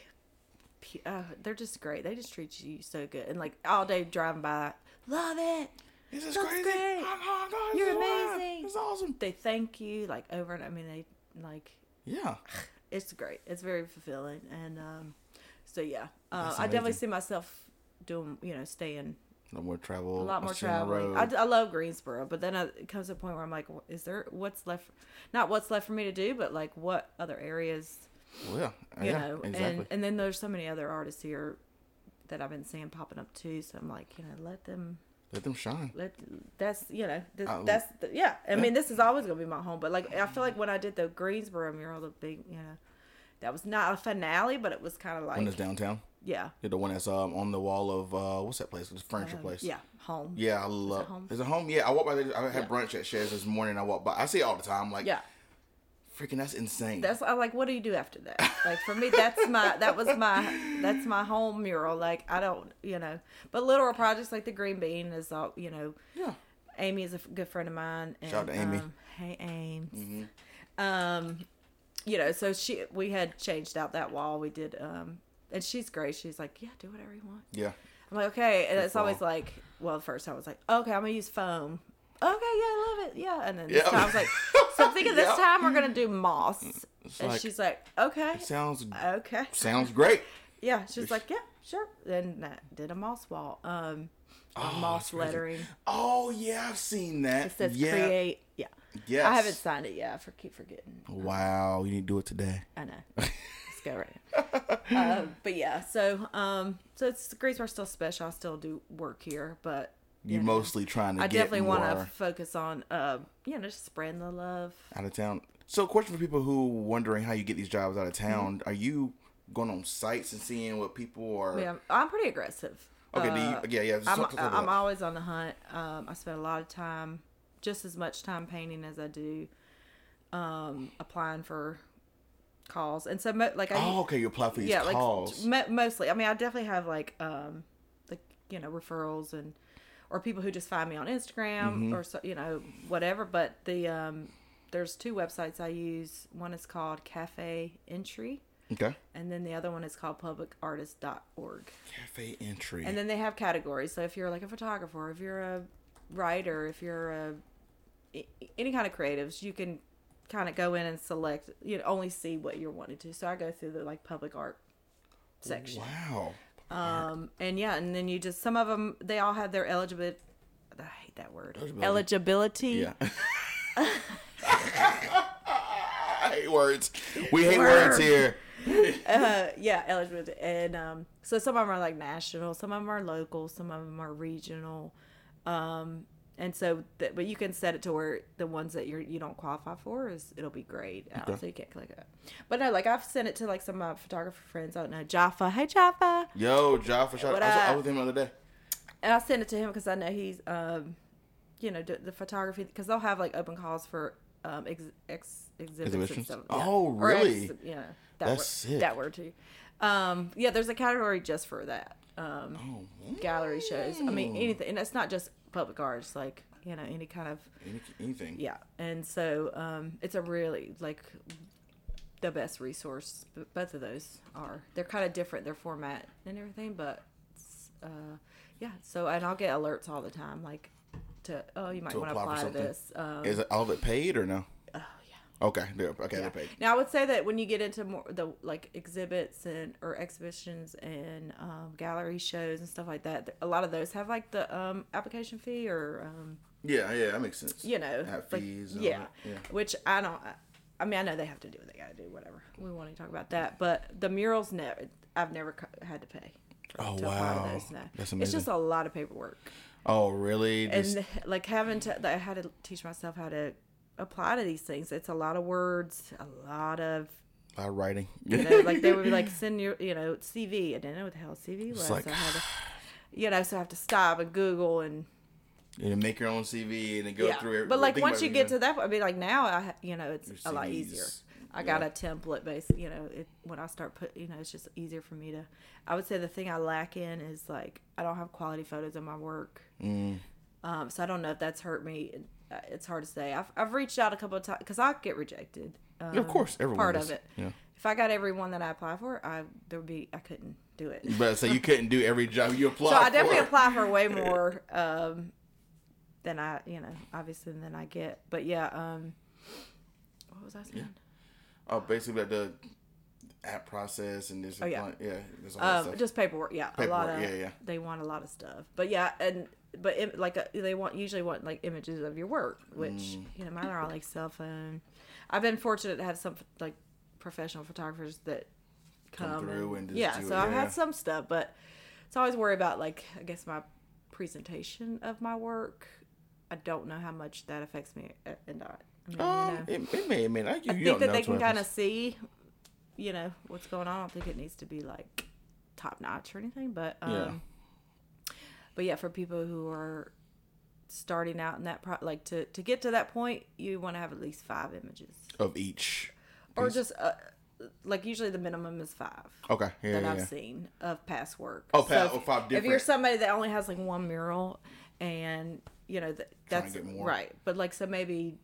uh, they're just great. They just treat you so good, and like all day driving by, love it. This is That's crazy. great. Oh, God, You're amazing. It's awesome. They thank you like over and I mean they like Yeah. it's great. It's very fulfilling, and um, so yeah, uh, I definitely see myself doing you know staying No more travel. a lot more traveling. I, I love Greensboro, but then I, it comes to a point where I'm like, is there what's left? Not what's left for me to do, but like what other areas, Well, yeah. you yeah, know? exactly. And and then there's so many other artists here that I've been seeing popping up too. So I'm like, you know, let them Let them shine. let that's you know I- that's the, yeah. I mean, this is always gonna be my home, but like I feel like when I did the Greensboro mural, the big you know. That was not a finale, but it was kind of like One like that's downtown. yeah, Yeah, the one that's um on the wall of uh what's that place? It's a furniture um, place. yeah, home. Yeah, I love. home? Is it home? Yeah, I walked by there. I had Yeah. brunch at Shares this morning. I walked by. I see it all the time. Like, yeah. Freaking, that's insane. That's I like. What do you do after that? Like for me, that's my that was my that's my home mural. Like I don't, you know. But literal projects like the green bean is all you know. yeah. Amy is a good friend of mine. And, Shout out to Amy. Um, hey Ames. Mm-hmm. Um, you know, so she we had changed out that wall. We did. Um, and she's great. She's like, yeah, do whatever you want. Yeah. I'm like, okay. And it's always like, well, first I was like, okay, I'm gonna use foam. Okay, yeah, I love it. Yeah. And then this time I was like, so I'm thinking this Yeah. time we're gonna do moss. And like- she's like, okay, Sounds okay. sounds great. Yeah, she's like, yeah, sure. Then that did a moss wall. Um, Oh, that's moss crazy. lettering. Oh yeah, I've seen that. It says yeah. create. Yeah. Yes. I haven't signed it yet. I for, keep forgetting. Wow, you need to do it today. I know. Let's go right now. um, but yeah, so um, so it's the Greensboro still special. I still do work here, but you know, mostly trying to I definitely want to focus on uh, you know, just spreading the love. out of town. So, question for people who wondering how you get these jobs out of town: Mm-hmm. Are you going on sites and seeing what people are? Yeah, I'm pretty aggressive. Okay, do Uh, you? Yeah, yeah. I'm, talk- talk I'm always on the hunt. Um, I spend a lot of time, just as much time painting as I do um, applying for calls. And so, mo- like, I Oh, okay. You apply for these yeah, like mo- mostly. I mean, I definitely have like um, like you know referrals and or people who just find me on Instagram Mm-hmm. or so, you know whatever. But the um, there's two websites I use. One is called Cafe Entry, okay. and then the other one is called PublicArtist.org. Cafe entry. And then they have categories. So if you're like a photographer, if you're a writer, if you're a any kind of creatives, you can kind of go in and select. You know, only see what you're wanting to. So I go through the like public art section. wow. Um, and yeah, and then you just some of them they all have their eligibility. I hate that word. Eligibility. Eligibility. Yeah. I hate words. We hate Word. words here. uh, yeah, eligibility. And um, so some of them are like national, some of them are local, some of them are regional. Um, and so, th- but you can set it to where the ones that you're you don't qualify for is it'll be grayed out, Okay. so you can't click it. But no, like I've sent it to like some of my photographer friends. I don't know Jaffa. Hey Jaffa. Yo, Jaffa, shout What I was, I was with him the other day. And I sent it to him because I know he's, um, you know, the, the photography because they'll have like open calls for um ex, ex exhibits Exhibitions? stuff. Oh, Or ex- really? yeah, that That's word, sick. That word too. Um, yeah, there's a category just for that. Um, Oh, gallery shows. I mean, anything, and it's not just public art. It's like you know any kind of any, anything. yeah. And so um, it's a really like the best resource. Both of those are. They're kind of different. Their format and everything, but it's, uh, yeah. So and I'll get alerts all the time, like to oh you might want to apply apply to this. Um, Is it all of it paid or no? Okay, they're, okay, Yeah. they're paid. Now I would say that when you get into more the like exhibits and or exhibitions and um, gallery shows and stuff like that, a lot of those have like the um, application fee or um, Yeah, yeah, that makes sense. you know, Have like, fees. all yeah, yeah. Which I don't. I mean, I know they have to do what they got to do, whatever. We want to talk about that, but the murals never. I've never had to pay. Oh, to wow. those, no. That's It's just a lot of paperwork, Oh, really? and like having to. I had to teach myself how to apply to these things. It's a lot of words, a lot of a lot of writing. you know, like they would be like send your, you know, CV. I didn't know what the hell CV was. like- so I had to, you know, so I have to stop and Google and and make your own CV and then go yeah. through every, But like once you get everything. to that, point, I mean, like now I, you know, it's a lot easier. I got yeah. a template based, you know, it, when I start put, you know, it's just easier for me to. I would say the thing I lack in is like I don't have quality photos of my work. Mm, Um, so I don't know if that's hurt me. Uh, It's hard to say. I've, I've reached out a couple of times because I get rejected. Um, of course, everyone part does. of it. Yeah. If I got every one that I apply for, I there would be I couldn't do it. But so you couldn't do every job you apply So I definitely for. apply for way more um, than I, you know, obviously than I get. But yeah, um, what was I saying? Oh, basically the app process and this. Oh, yeah. yeah. Um, just paperwork. Yeah, a lot of. yeah, yeah. They want a lot of stuff, but yeah, and but im- like uh, they want usually want like images of your work, which Mm. you know mine are all like cell phone. I've been fortunate to have some like professional photographers that Come come, through and just yeah. So it, I've yeah. had some stuff, but it's always worry about like I guess my presentation of my work. I don't know how much that affects me uh, and not. I mean, Um, you know. it, it may, it may not. You, I you think that they can kind of see, you know, what's going on. I don't think it needs to be like top notch or anything, but um, Yeah. But yeah, for people who are starting out in that pro, like to to get to that point, you want to have at least five images, of each. or piece. just uh, like usually the minimum is five Okay. Yeah. that yeah, I've yeah. seen of past work. Oh, pa- if, oh, five If you're somebody that only has like one mural, and you know that that's get more. right, but like so maybe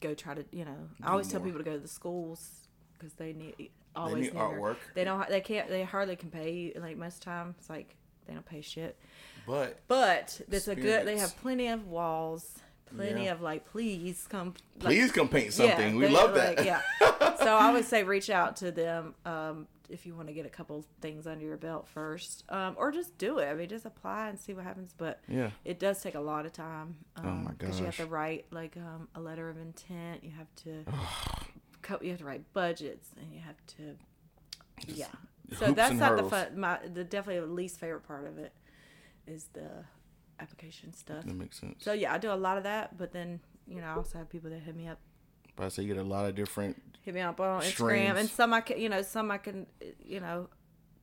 go try to you know. I always tell people to go to the schools because they need always need their- artwork. They don't. They can't. They hardly can pay you. Like most time, it's like they don't pay shit. But But it's a good. They have plenty of walls. Plenty Yeah. of like, please come. like, please come paint something. we they- love that. like, yeah. So I always say reach out to them. Um, if you want to get a couple things under your belt first, um, or just do it. I mean, just apply and see what happens. But Yeah. it does take a lot of time. Um, Oh my Because you have to write like um, a letter of intent. You have to, co- you have to write budgets, and you have to, yeah. So that's not hurdles. the fun. My the definitely the least favorite part of it is the application stuff. That makes sense. So yeah, I do a lot of that, but then you know I also have people that hit me up, But I say you get a lot of different. hit me up on Instagram, Streams. and some I can, you know, some I can, you know,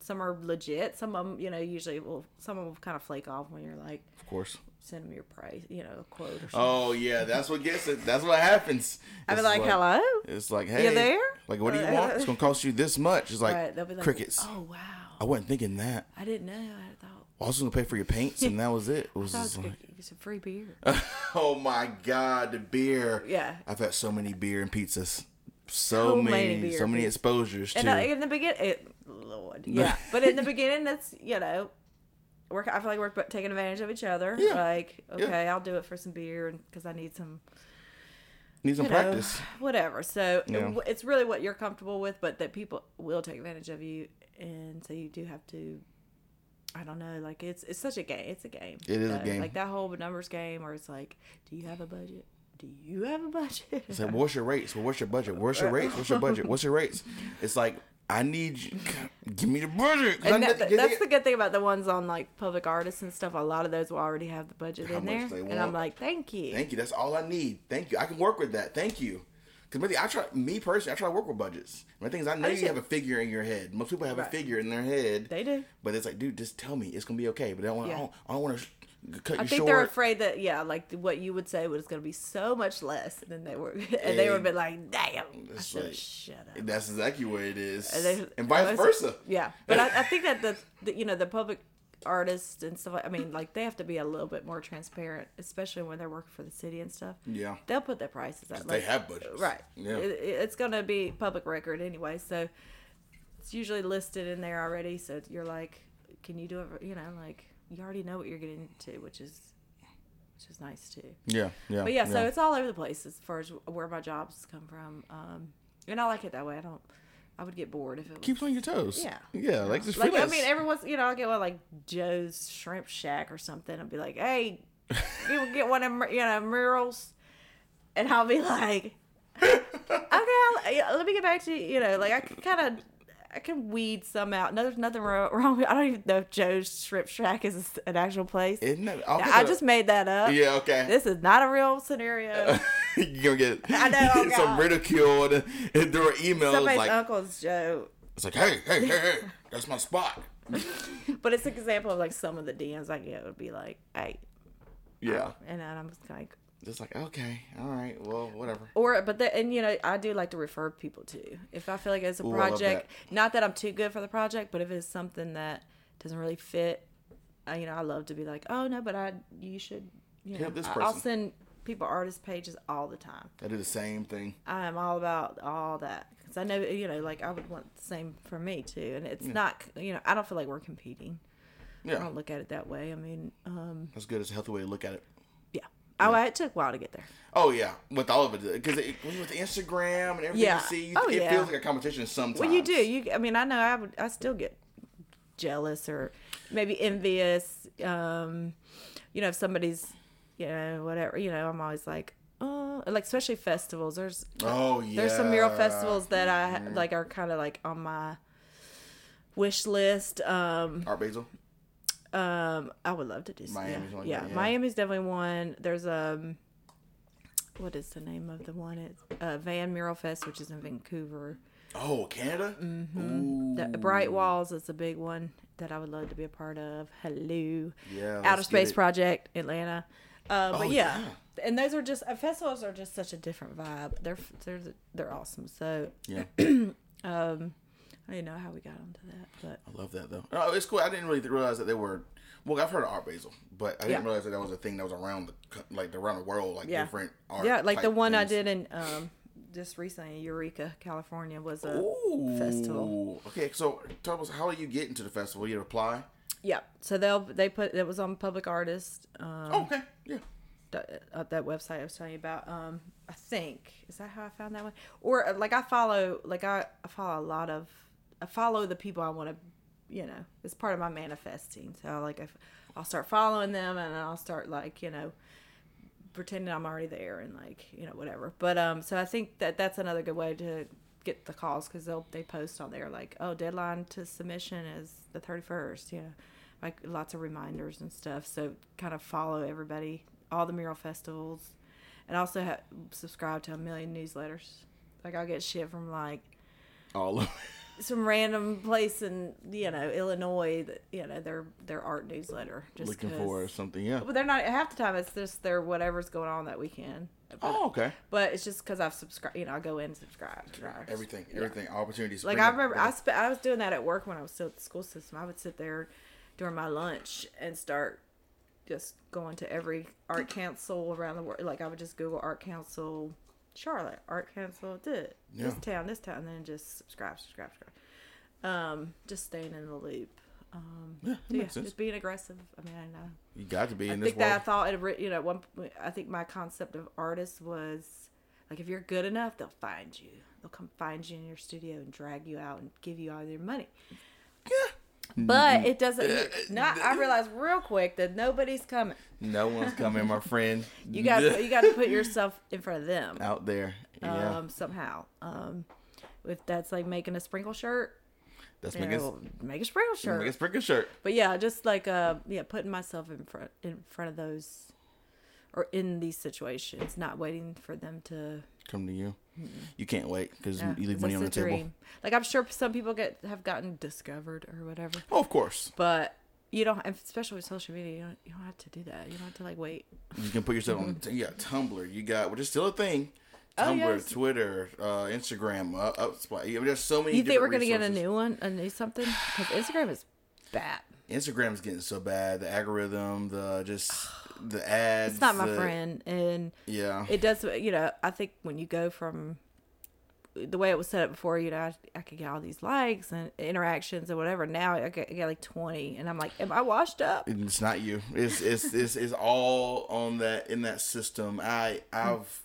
some are legit. Some of them, you know, usually will some of them kind of flake off when you're like Of course. send them your price, you know, a quote or something. Oh yeah, that's what gets it. That's what happens. I'd be It's like, hello. It's like, hey, you there? Like, what do you want? It's gonna cost you this much. It's like, right? Be like, crickets. Oh wow, I wasn't thinking that. I didn't know. I thought. I was gonna pay for your paints, and that was it. It was I it like, was a free beer. oh my god, the beer. Yeah. I've had so many beer and pizzas. So, So many, many so many exposures And too. uh, in the beginning, Lord, yeah. but in the beginning, that's you know, we're I feel like we're taking advantage of each other. Yeah. Like, Yeah. okay, I'll do it for some beer, because I need some, Need some you know, practice. whatever. So Yeah. it's really what you're comfortable with, but that people will take advantage of you, and so you do have to. I don't know, like it's it's such a game. It's a game. It is a game. Like that whole numbers game, where it's like, do you have a budget? Do you have a budget? It's like, what's your rates? Well, what's your budget? What's your rates? What's your budget? What's your rates? It's like, I need you. Give me the budget. And that, get that's the good thing about the ones on like public artists and stuff. A lot of those will already have the budget in there, and I'm like, thank you. Thank you. That's all I need. Thank you. I can work with that. Thank you. Because maybe I try. Me personally, I try to work with budgets. My thing is, I know I you have a figure in your head. Most people have a figure in their head. They do. But it's like, dude, just tell me it's gonna be okay. But I don't want. Yeah. I don't, don't want to cut I think short. they're afraid that yeah, like what you would say was going to be so much less than they were, and they would be like, damn, I should like- shut up. That's exactly what it is. And, they- and vice versa. Yeah, but I, I think that the, the you know the public artists and stuff. like I mean, like they have to be a little bit more transparent, especially when they're working for the city and stuff. Yeah. They'll put their prices up. They have budgets. Right. Yeah. It, it- it's going to be public record anyway, so it's usually listed in there already. So you're like, can you do it? You know, like you already know what you're getting into, which is which is nice too. Yeah. Yeah. But yeah, so it's all over the place as far as where my jobs come from, um, and I like it that way. I don't. I would get bored if it was. keeps on your toes. Yeah. Yeah. Like just like I mean, every once you know, I'll get one like Joe's Shrimp Shack or something. I'll be like, hey, you will get one of you know murals, and I'll be like, okay, I'll, yeah, let me get back to you. You know, like I can kind of. I can weed some out. No, there's nothing wrong. with, I don't even know if Joe's Shrimp Shack is an actual place. Isn't it? I just made that up. Yeah. Okay. This is not a real scenario. You're gonna get I know, oh some God. ridiculed and there were emails Somebody's like uncle's Joe. it's like hey hey hey hey that's my spot. But it's an example of like some of the DMs I get would be like, hey, Yeah. and then I'm just like, Just like okay, all right, well whatever. or but the, and you know I do like to refer people to if I feel like it's a Ooh, project. Not that I'm too good for the project, but if it's something that doesn't really fit, I, you know I love to be like, oh no, but I you should you know Help this I- I'll send people artist pages all the time. I do the same thing. I am all about all that because I know you know like I would want the same for me too, and it's not you know I don't feel like we're competing. Yeah. I don't look at it that way. I mean, um, that's good. It's a healthy way to look at it. yeah. Oh, it took a while to get there. Oh yeah, with all of it, because with Instagram and everything Yeah. you see, you, Oh, it yeah. feels like a competition sometimes. Well, you do. You, I mean, I know I would. I still get jealous or maybe envious. Um, you know, if somebody's, you know, whatever. You know, I'm always like, oh, like especially festivals. There's Oh yeah. there's some mural festivals that I like are kind of like on my wish list. Um, Art Basel. um, I would love to do. some- Miami's yeah, one, yeah. yeah. Miami's definitely one. There's um, what is the name of the one? It's uh, Van Mural Fest, which is in Vancouver. Oh, Canada. Mm-hmm. The Bright Walls is a big one that I would love to be a part of. Hello, Yeah. Outer Space Project, Atlanta. Uh, Oh, but yeah. yeah. and those are just uh, festivals are just such a different vibe. They're they're they're awesome. So Yeah, um, I didn't know how we got onto that, but I love that though. Oh, it's cool. I didn't really realize that they were. Well, I've heard of Art Basel, but I didn't Yeah. realize that that was a thing that was around the like around the world, like Yeah. different art. yeah, like the one I did in um just recently, Eureka, California, was a Ooh. festival. Okay, so tell us how do you get into the festival? You apply. Yeah, so they'll they put it was on Public Artist. Um, Oh, okay, uh, that website I was telling you about. Um, I think is that how I found that one, or uh, like I follow like I, I follow a lot of I follow the people I want to, you know, it's part of my manifesting. So like if I'll start following them and I'll start like you know pretending I'm already there and like you know whatever. But um, so I think that that's another good way to get the calls because they'll they post on there like oh deadline to submission is the 31st. You know, like lots of reminders and stuff. So kind of follow everybody, all the mural festivals, and also have, subscribe to a million newsletters. Like I'll get shit from like All of some random place in you know Illinois that you know their their art newsletter. Just looking for something. Yeah. But they're not half the time. It's just their whatever's going on that weekend. But, Oh, okay. but it's just because I've subscribed. You know, I go in and subscribe. Everything, everything, opportunities. Like I up. remember, I sp- I was doing that at work when I was still at the school system. I would sit there during my lunch and start just going to every art council around the world. Like I would just Google art council, Charlotte art council, did this town, this town, and then just subscribe, subscribe, subscribe. Um, just staying in the loop. Um, Yeah, so yeah, just being aggressive. I mean, I know. You got to be I in this think that I thought it, you know, one. I think my concept of artist was like if you're good enough, they'll find you. They'll come find you in your studio and drag you out and give you all their money. But it doesn't. Not. I realized real quick that nobody's coming. No one's coming, my friend. You got. you got to put yourself in front of them. out there. Yeah. Um, somehow. Um, if that's like making a sprinkle shirt, That's making know, make a sprinkle shirt. make a sprinkle shirt. But yeah, just like uh yeah, putting myself in front in front of those or in these situations, not waiting for them to Come to you. You can't wait because yeah, you leave money on the table. dream. Like I'm sure some people get have gotten discovered or whatever, Oh, of course. but you don't, especially with social media, you don't, you don't have to do that. You don't have to like wait. You can put yourself on. You got Tumblr. You got which is still a thing. Oh, yes. Twitter, uh, Instagram, uh, Upspot. Yeah, there's so many. You think we're gonna get a new one, a new something? Because Instagram is bad. Instagram's getting so bad. The algorithm, the just the ads. It's not my the- friend, and Yeah. it does you know i think when you go from the way it was set up before you know i, I could get all these likes and interactions and whatever now i get, I get like 20 and i'm like am i washed up it's not you. It's it's it's, it's all on that in that system. I I've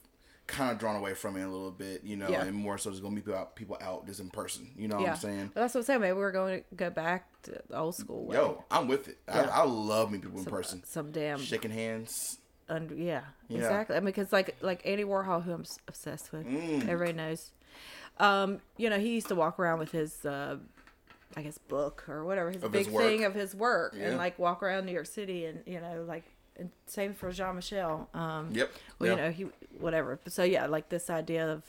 kind of drawn away from it a little bit, you know, Yeah. and more so just gonna meet people out, people out just in person. You know what yeah I'm saying? but that's what i'm saying maybe we're going to go back to old school way. Yo, I'm with it. Yeah. I, I love meeting people in some, person, some damn shaking hands. under yeah, exactly i mean because like like andy warhol who i'm obsessed with Mm. everybody knows um you know he used to walk around with his uh I guess book or whatever his Of big his thing of his work and like walk around New York City and you know like and same for Jean Michel. Um, Yep. Well, yeah. you know he whatever. So yeah, like this idea of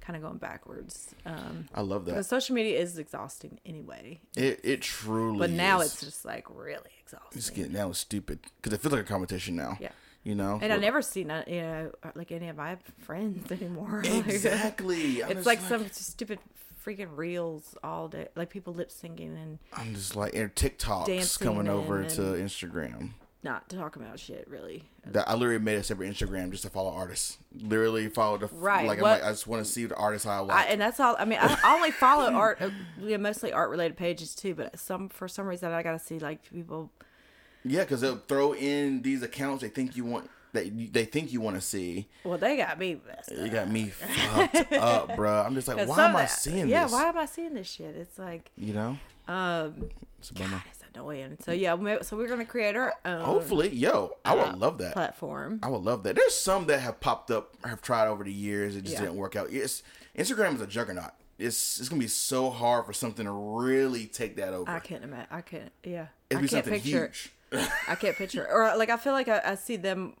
kind of going backwards. Um, I love that. because social media is exhausting anyway. It it truly. But now is. it's just like really exhausting. it's getting now it's stupid because it feels like a competition now. Yeah. You know. and I never see none, you know like any of my friends anymore. Exactly. It's just like, some stupid freaking reels all day, like people lip syncing and I'm just like and TikToks coming over and- to Instagram. Not to talk about shit really. That I literally made a separate Instagram just to follow artists. Literally follow the Right, Like what- like I just want to see the artists I I, like. and that's all. I mean, I, I only follow art, yeah, mostly art related pages too. But some for some reason, I gotta see like people. yeah, because they'll throw in these accounts they think you want that they think you want to see. Well, they got me messed You got me fucked up, bro. I'm just like, why am I seeing yeah, this? why am I seeing this shit? It's like, You know, um, it's a bummer. God, it's annoying. So yeah, so we're gonna create our own Hopefully, yo, I would love that. platform. I would love that. There's some that have popped up, have tried over the years. It just Yeah. didn't work out. Yes, Instagram is a juggernaut. It's it's gonna be so hard for something to really take that over. I can't imagine. I can't. Yeah, It'd I be can't something picture. huge. I can't picture. it. Or like I feel like I, I see them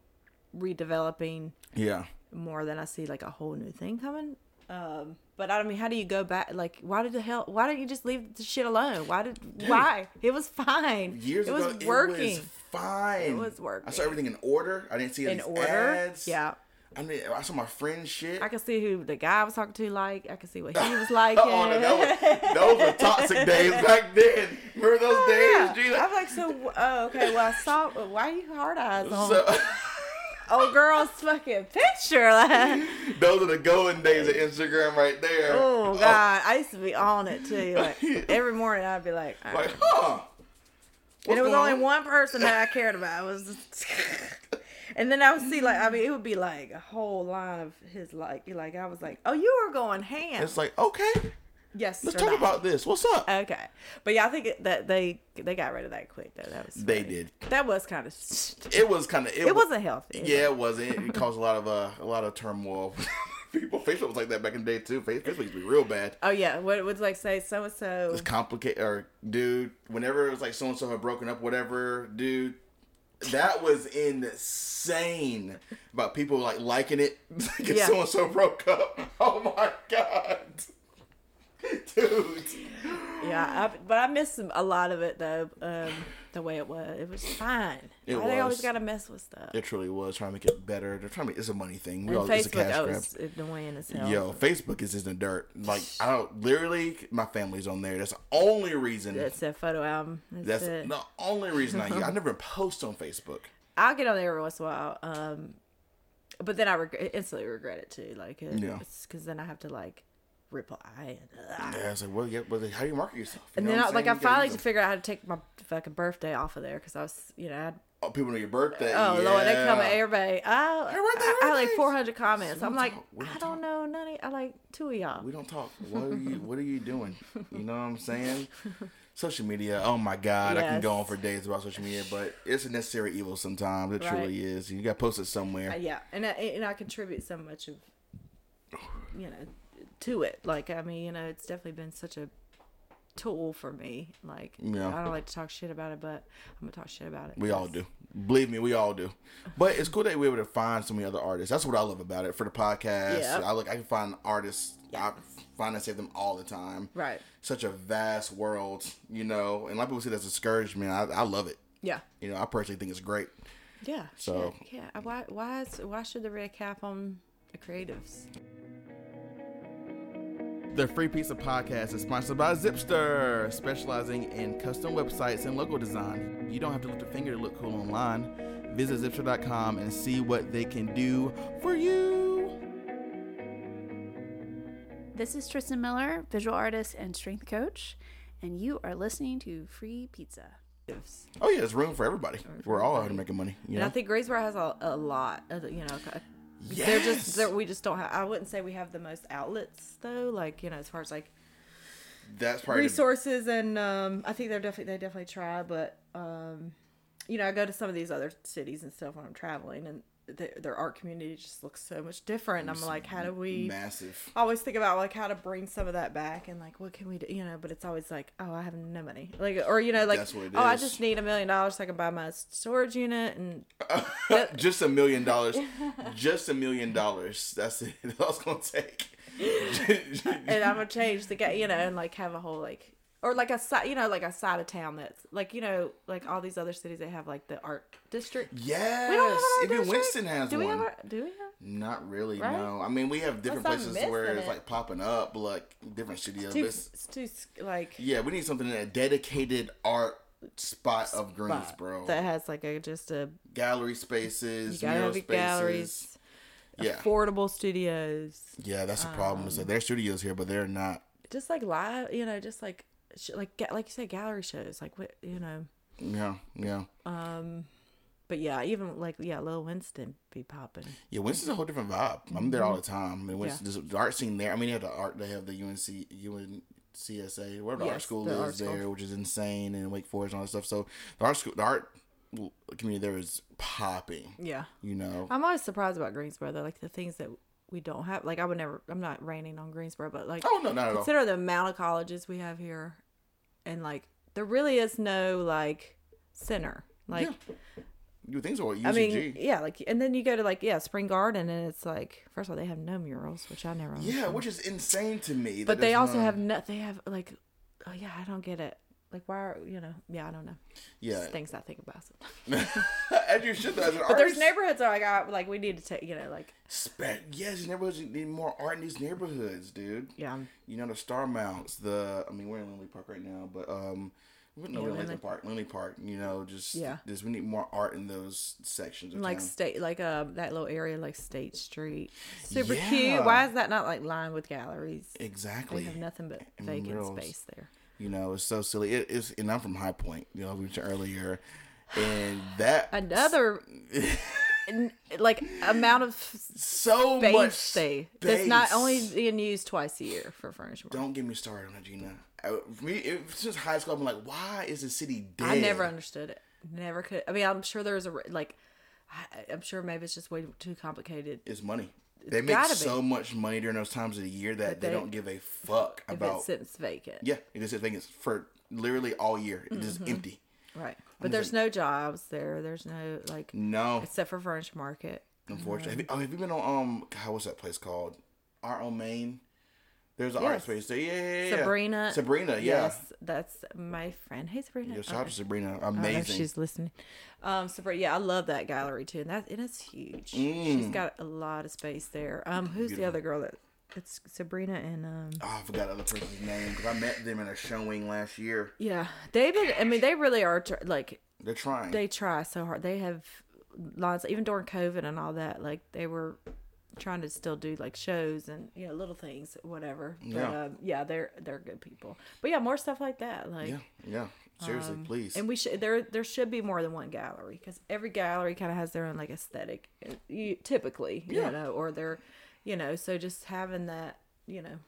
redeveloping yeah, more than I see like a whole new thing coming. Um, but I mean, how do you go back? Like, why did the hell? Why didn't you just leave the shit alone? Why did? Why? It was fine. years it ago was working. it was fine. It was working. I saw everything in order. I didn't see order. ads. Yeah, I mean, I saw my friend shit. I could see who the guy I was talking to like. I could see what he was like. oh, no, was, those were toxic days back then. Remember those oh, Yeah. days, Gina? I was like, so oh, okay. Well, I saw. Why are you hard eyes on So, old girl's fucking picture? Like, those are the golden days of Instagram right there. oh, oh. God, I used to be on it too. Like every morning, I'd be like, right. Like, huh? and it was only on? one person that I cared about. It was, and then I would see like I mean it would be like a whole line of his like like I was like oh you were going ham. It's like, okay. Yes. Let's talk not. about this. What's up? Okay, but yeah, I think that they they got rid of that quick though. That was They did. That was kind of. It was kind of. It, It wa- wasn't healthy. Yeah, it wasn't. It caused a lot of uh, a lot of turmoil. People, Facebook was like that back in the day too. Facebook used to be real bad. Oh yeah, what was like say so and so. It's complicated. Or dude, whenever it was like so and so had broken up, whatever, dude, that was insane. About people like liking it because Yeah. so and so broke up. Oh my god, dude. Yeah, I, but I missed some- a lot of it though. Um, the way it was, it was fine. It Why They always got to mess with stuff. It truly was trying to make it better. They're trying to. Make, it's a money thing. We and all, it's a cash oh, grab. it's annoying as hell. Yo, Facebook is just in the dirt. Like I don't literally my family's on there. That's the only reason. That's that photo album. That's, That's it. the only reason I. I never post on Facebook. I'll get on there every once in a while. Um, but then I reg- instantly regret it too. Like, it, Yeah. because then I have to like reply and. Yeah, I was like, well, yeah, well, how do you market yourself? You And then, I, like, I? Finally them. figured out how to take my fucking birthday off of there because I was, you know, I'd Oh, people know your birthday. Oh Lord, they come at everybody. Oh, Hey, birthday, I, I had like 400 comments. We I'm like. Don't I don't know none of. I like two of y'all. We don't talk. What are you? What are you doing? You know what I'm saying? Social media. Oh my God, I can go on for days about social media, but it's a necessary evil sometimes. It Right. truly is. You got to post it somewhere. Uh, yeah, and I, and I contribute so much of, you know, to it. Like I mean, you know, it's definitely been such a tool for me. Like Yeah. I don't like to talk shit about it, but I'm gonna talk shit about it. We all do. Believe me, we all do. But it's cool that we're able to find so many other artists. That's what I love about it. For the podcast, Yeah. I look. I can find artists. I find and save them all the time. Right. Such a vast world, you know. And a lot of people say that's discouragement. I, I love it. Yeah. You know, I personally think it's great. Yeah. So- yeah. Why? Why? Is, why should there be a cap on the creatives? The Free Pizza Podcast is sponsored by Zipster, specializing in custom websites and logo design. You don't have to lift a finger to look cool online. Visit Zipster.com and see what they can do for you. This is Tristan Miller, visual artist and strength coach, and you are listening to Free Pizza. Oh yeah, there's room for everybody. We're all out here making money. You And? I think Greensboro has a, a lot. Of, you know, they're Yes! just they're, we just don't have. I wouldn't say we have the most outlets though. Like you know, as far as like That's probably the- resources and um, I think they're definitely they definitely try. But um, you know, I go to some of these other cities and stuff when I'm traveling, and their, their art community just looks so much different. I'm like, how do we? massive. I always think about like how to bring some of that back and like what can we do, you know? But it's always like, oh, I have no money, like or you know, like That's what it oh, I just need a million dollars so I can buy my storage unit and just a million dollars. Just a million dollars. That's it. That's all it's gonna take. and I'm gonna change the guy, you know, and like have a whole like or like a side, you know, like a side of town that's like you know, like all these other cities they have like the art district. yes. We don't have Even district? Winston has Do one. we have? A, do we have? Not really, Right? no. I mean, we have different Unless places where it's it. like popping up, like different studios. Too, it's- it's too like yeah, we need something in a dedicated art spot of Greensboro. that has like a just a Gallery you spaces, gotta mural have spaces. galleries, Yeah, affordable studios, yeah, that's the problem. Um, is that their studios here, but they're not. just like live, you know, just like like like you said, gallery shows, like what you know. Yeah, yeah, Um, but yeah, even like yeah, Lil Winston be popping. yeah. Winston's a whole different vibe. I'm there all the time. I mean, Winston, Yeah. the art scene there. I mean, they have the art. They have the UNC, UNCSA, whatever the art school the is art school. there, which is insane, and Wake Forest and all that stuff. So the art school, the art community there is popping. Yeah. You know, I'm always surprised about Greensboro though, like the things that we don't have. Like I would never. I'm not raining on Greensboro, but like oh no, not at all. consider the amount of colleges we have here, and like there really is no like center. Like You things are UCG. I mean, yeah, like and then you go to like yeah Spring Garden, and it's like first of all they have no murals, which I never. yeah, understood. which is insane to me. but they also have no. They have like, oh yeah, I don't get it. Like why are you know? Yeah, I don't know. yeah. Just things I think about. Sometimes. As you should, though, as an But there's neighborhoods that like I like we need to take you know like Spe- yes, neighborhoods need more art in these neighborhoods, dude. yeah You know the Starmounts. The I mean, we're in Lindley Park right now, but um, we no, Yeah, we're in Lindley. Lindley Park. Lindley Park. You know, just Yeah. just we need more art in those sections of like town. state like uh that little area like State Street super Yeah. cute. Why is that not like lined with galleries? They Exactly. have nothing but And vacant murals. space there. You know, it's so silly. It is, and I'm from High Point. You know, we mentioned earlier, and that Another like amount of So space much they that's not only being used twice a year for furniture. Don't get me started on that, Gina. I, me, it, since high school, I'm like, why is the city dead? I never understood it. Never could. I mean, I'm sure there's a like. I, I'm sure maybe it's just way too complicated. It's money. They make gotta be. so much money during those times of the year that they, they- don't give a fuck about. it sits vacant, Yeah, it is a thing. It's for literally all year. It's just Mm-hmm. empty. right? But there's no jobs there. There's no like No, except for furniture market. unfortunately. Have you, oh, have you been on um? God, what's that place called? Art on Main. There's an art space there. Yeah, yeah, yeah. Sabrina. Sabrina, yeah. Yes, that's my friend. Hey, Sabrina. Yo, shout out to Sabrina. I don't know if Amazing. she's listening. Um, Sabrina, yeah, I love that gallery too, and that it's huge. She's got a lot of space there. Um, who's the Mm. Other girl that? It's Sabrina and um. Oh, I forgot the other person's name because I met them in a showing last year. Yeah, they've been. I mean, they really are tr- like They're trying. they try so hard. They have lots, even during COVID and all that. Like they were trying to still do like shows and you know little things, whatever. But Yeah. um, yeah, they're they're good people. But yeah, more stuff like that. Like yeah, yeah. Seriously, please. Um, and we should there there should be more than one gallery because every gallery kind of has their own like aesthetic, uh, you, typically, Yeah. you know, or they're, you know, so just having that, you know,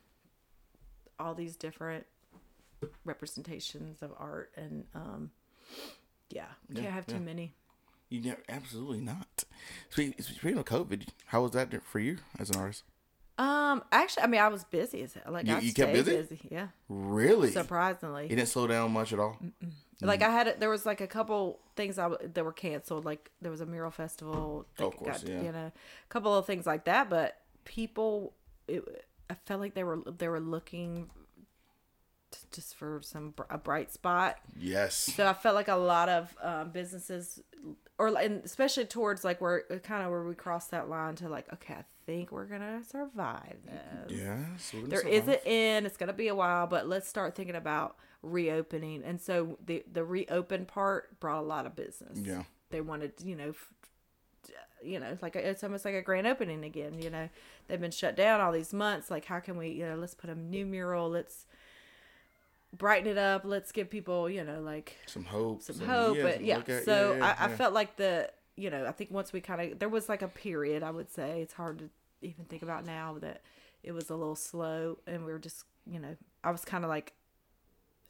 all these different representations of art and um, yeah, can't Yeah, have too yeah. many. You never, absolutely not. Speaking, speaking of COVID, how was that for you as an artist? Um, actually, I mean, I was busy as hell. Like You- I you kept stayed busy? Yeah, Really? surprisingly. It didn't slow down much at all. Like I had, a, there was like a couple things I w- that were canceled. Like there was a mural festival. that Of course, yeah. You know, a couple of things like that. But people, it, I felt like they were they were looking t- just for some a bright spot. Yes. So I felt like a lot of um, businesses, or and especially towards like where uh, kind of where we cross that line to like, okay, I think we're gonna survive this. Yes. we're There survive. is an end. It's gonna be a while, but let's start thinking about reopening. And so the the reopen part brought a lot of business. Yeah. they wanted you know, f- you know, it's like a, it's almost like a grand opening again. You know, they've been shut down all these months. Like, how can we, you know, let's put a new mural. Let's brighten it up. Let's give people, you know, like Some hope. some hope. but yeah, at- so yeah, I, I felt like the you know I think once we kind of there was like a period I would say it's hard to even think about now that it was a little slow and we were just you know I was kind of like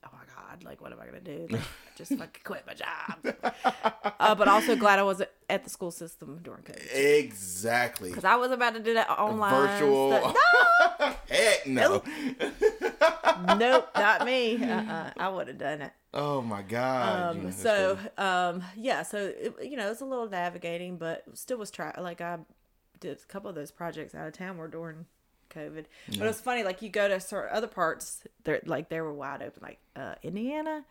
oh my god like what am I gonna do like, just fucking quit my job uh, but also glad I wasn't at the school system during COVID Exactly. because I was about to do that online Virtual. stuff. Heck no. nope not me uh-uh, I would have done it Oh my God. Um so um yeah so it, you know it's a little navigating but still was try like i did a couple of those projects out of town were during covid but it was funny like you go to certain other parts they're like they were wide open like uh indiana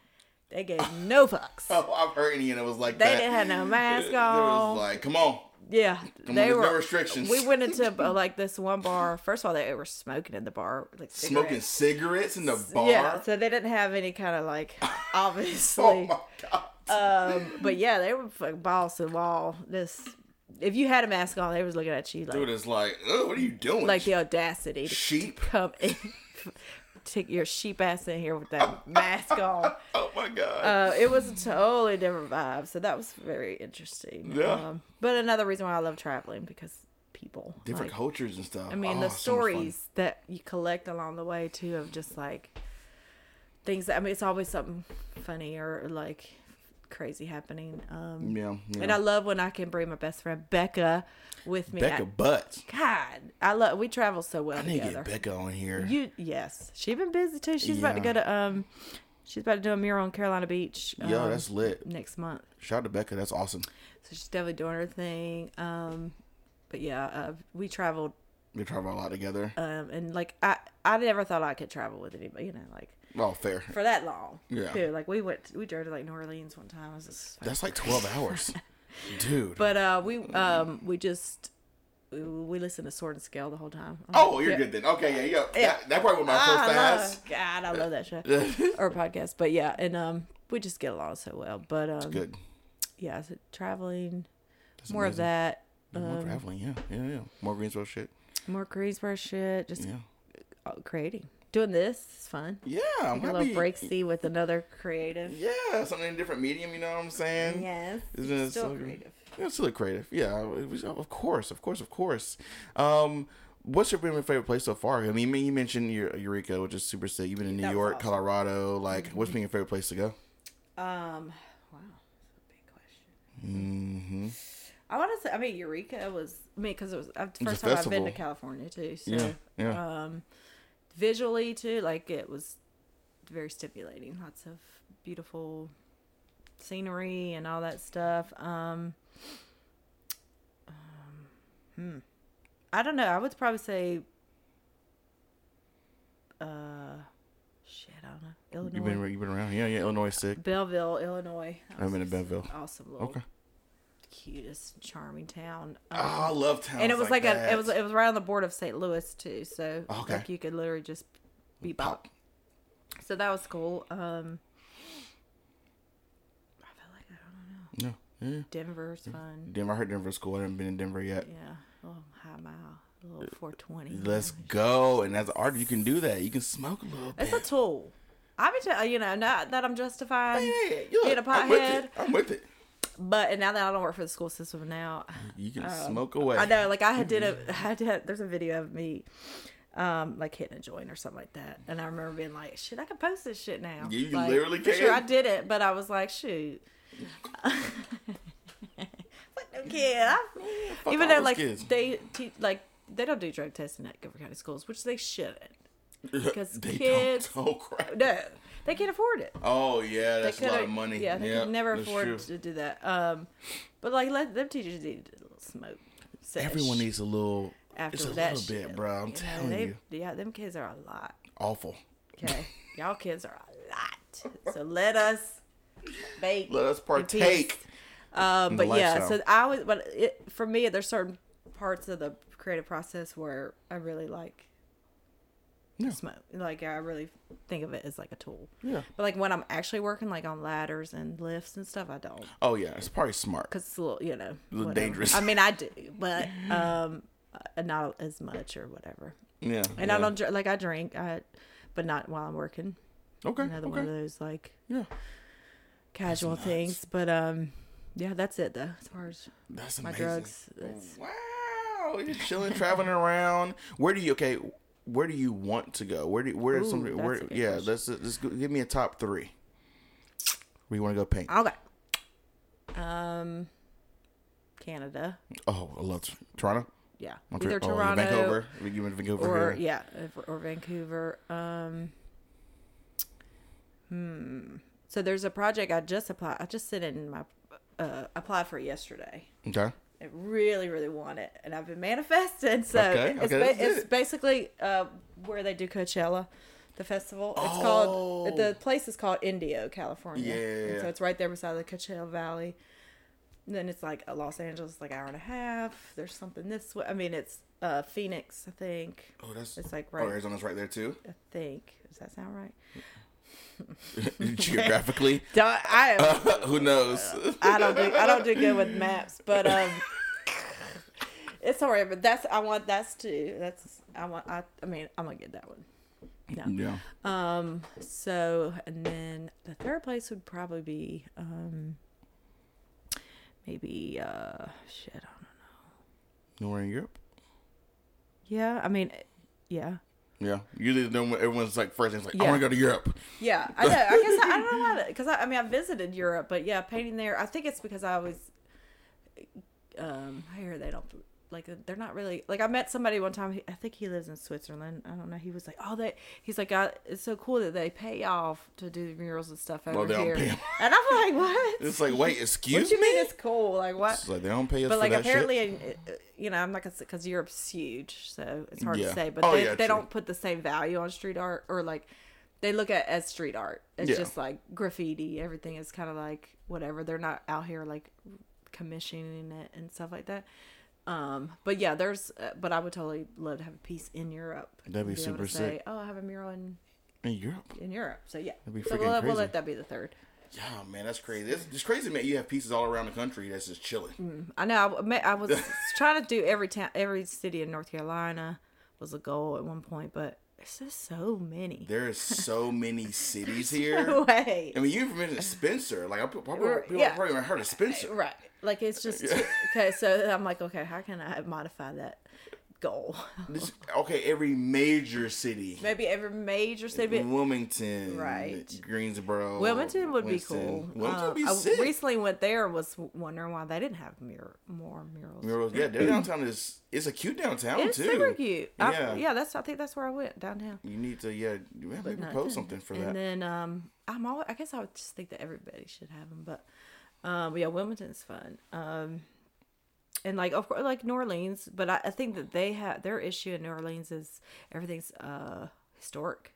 they gave no fucks Oh, I've heard Indiana was like they that. didn't have no mask on was like, come on. yeah on, they there's were no restrictions. we went into uh, like this one bar first of all they were smoking in the bar like Smoking cigarettes. cigarettes in the bar. yeah so they didn't have any kind of like obviously Oh my God. Um, but yeah, they were fucking balls to the wall. This, if you had a mask on, they was looking at you like, Dude is like, oh, what are you doing? like the audacity to sheep. come in, take your sheep ass in here with that mask on. Oh my God. Uh, it was a totally different vibe, so that was very interesting. Yeah. Um, but another reason why I love traveling because people Different like, cultures and stuff. I mean, Oh, the stories that you collect along the way too of just like things. That, I mean, it's always something funny or like crazy happening. Um, Yeah. yeah. and I love when I can bring my best friend Becca with me. Becca I- Butts. God, I love. We travel so well I need to get Becca on here. You yes, she's been busy too. She's about to go to um, she's about to do a mural on Carolina Beach. Yo, um, that's lit. next month. Shout out to Becca. That's awesome. So she's definitely doing her thing. Um, but yeah, uh, we traveled. We travel a lot together. Um, and like I, I never thought I could travel with anybody. You know, like Oh, fair. for that long. Yeah. Too. Like we went, we drove to like New Orleans one time. Was just That's like 12 hours. Dude. But uh, we um we just we, we listened to Sword and Scale the whole time. oh, you're Yeah. good then. Okay, yeah, yeah. Yeah. That, that probably was my first pass. God, I love that show or podcast. But yeah, and um we just get along so well. But um Good. yeah, so traveling, That's more of that, Yeah, more um, traveling. Yeah, yeah, yeah. More Greensboro shit. more Greensboro shit, just Yeah. creating. Doing this is fun. Yeah, I'm Like a little happy. break see with another creative. Yeah, something in a different medium. You know what I'm saying? Yes, Isn't it still so creative. It's still creative. Yeah, it was- of course, of course, of course. Um, what's your favorite place so far? I mean, you mentioned Eureka, which is super sick. You've been in New York, awesome. Colorado. Like, what's been your favorite place to go? Um, wow, that's a big question. Mm-hmm. I want to say, I mean, Eureka was, I mean, because it was uh, the first time I've been to. California too. So, Yeah, yeah. um, visually too, like it was very stimulating. Lots of beautiful scenery and all that stuff. Um, um, hmm. I don't know. I would probably say, uh, shit, I don't know. Illinois. You've been you've been around. Yeah, yeah. Illinois is sick. Belleville, Illinois. I've been to Belleville. Awesome little, Okay. Cutest, charming town. Oh, I Um, love towns. and it was like, that. a, it was it was right on the border of St. Louis too. So Okay. like you could literally just be pop. So that was cool. Um, I feel like I don't know. Yeah, yeah. Denver's fun. Denver. I heard Denver's cool. I haven't been in Denver yet. Yeah, little high mile, a little 420. Let's go. And as an artist, you can do that. You can smoke a little bit. It's a tool. I've been, you know, not that I'm justifying, yeah, yeah, yeah. Being a I'm with pothead. it. I'm with it. But and now that I don't work for the school system now, You can Um, smoke away. I know, like I had did a, I did. There's a video of me, um, like hitting a joint or something like that, and I remember being like, "Shit, I can post this shit now." You like, literally for Sure, I did it, but I was like, "Shoot." What no kid? I- Even though like kids. they te- like they don't do drug testing at Guilford County schools, which they shouldn't. because kids- don't. Oh crap. No, they can't afford it. Oh yeah, that's a lot of money. Yeah, they Yep, could never afford true. to do that. Um, but like let them teachers need a little smoke. sesh Everyone needs a little. after it's a that little bit, bro. I'm know, telling they- you, Yeah, them kids are a lot. awful. Okay, y'all kids are a lot. So let us bake. Let us partake. Um, but yeah, lifestyle. so I was, but it, for me, there's certain parts of the creative process where I really like Yeah. smoke. Like I really think of it as like a tool. Yeah. But like when I'm actually working like on ladders and lifts and stuff, I don't Oh yeah, it's probably smart. because it's a little, you know, little whatever. dangerous. I mean, I do, but um, uh, not as much or whatever. Yeah. And yeah. I don't like I drink, I, but not while I'm working. Okay. Another one of those like Yeah. casual things. But um, yeah, that's it though. As far as That's my amazing. drugs, that's Wow, you're chilling, traveling around. Where do you okay? Where do you want to go? Where do where Ooh, some where? Yeah, question. let's let's go, give me a top three. Where you want to go paint? okay. Um, Canada, Oh, I love Toronto. yeah, Montreal- either oh, Toronto Vancouver. You it Vancouver. or here. yeah, or Vancouver. Um, hmm. So there's a project I just applied. I just sent in my uh, applied for yesterday. Okay. I really, really want it, and I've been manifesting. So Okay, it's, okay, ba- it's it. basically uh, where they do Coachella, the festival. It's Oh. called the place is called Indio, California. Yeah. And so it's right there beside the Coachella Valley. And then it's like Los Angeles, like hour and a half. There's something this way. I mean, it's uh, Phoenix, I think. Oh, that's It's like Oh, right. Arizona's right there too. I think. Does that sound right? Geographically, Don't, I am who knows? I don't do I don't do good with maps, but um, it's alright. But that's I want that's too. That's I want I I mean I'm gonna get that one. No. yeah. Um. So and then the third place would probably be um. Maybe uh shit. I don't know. Nowhere in Europe. Yeah. I mean. Yeah. Yeah. Usually, then one- everyone's like first. It's like I want to go to Europe. Yeah, I know. I guess I, I don't know how to because I, I mean I visited Europe, but yeah, painting there. I think it's because I was. Um, I hear they don't like they're not really like I met somebody one time. he- I think he lives in Switzerland. I don't know. He was like, oh, they. He's like, I, it's so cool that they pay off to do murals and stuff over Well, they don't here. pay 'em. And I'm like, what? It's like, wait, excuse me. what you me. mean it's cool? Like what? It's like they don't pay us But for like that apparently, uh, you know, I'm not gonna because Europe's huge, so it's hard Yeah. to say. But Oh, they, yeah, they don't put the same value on street art or like they look at as street art. It's Yeah. just like graffiti. Everything is kind of like whatever. They're not out here like commissioning it and stuff like that. Um, but yeah, there's. Uh, but I would totally love to have a piece in Europe. That'd be able super to say, sick. Oh, I have a mural in In Europe. in Europe. So yeah, That'd be so we'll, we'll let that be the third. Yeah, man, that's crazy. It's, it's crazy, man. You have pieces all around the country that's just chilling. I know. I, I was trying to do every town, every city in North Carolina was a goal at one point, but it's just so many. There is so many cities here. No way. I mean, you've mentioned Spencer. Like, I people yeah. probably haven't heard of Spencer. Right. Like it's just okay. So I'm like, okay, how can I modify that goal? This- okay, every major city. Maybe every major city. Wilmington, Right. Greensboro, Wilmington would Winston. be cool. Wilmington Uh, would be I sick. recently went there. Was wondering why they didn't have mur- more murals. Murals, yeah, their downtown is it's a cute downtown It's too. super cute. I- Yeah. yeah, that's. I think that's where I went downtown. You need to, yeah, you have to propose something for and that. And then um, I'm always, I guess I would just think that everybody should have them, but um, yeah, Wilmington's fun. Um, and like of course, like New Orleans, but I, I think that they have their issue in New Orleans is everything's uh historic,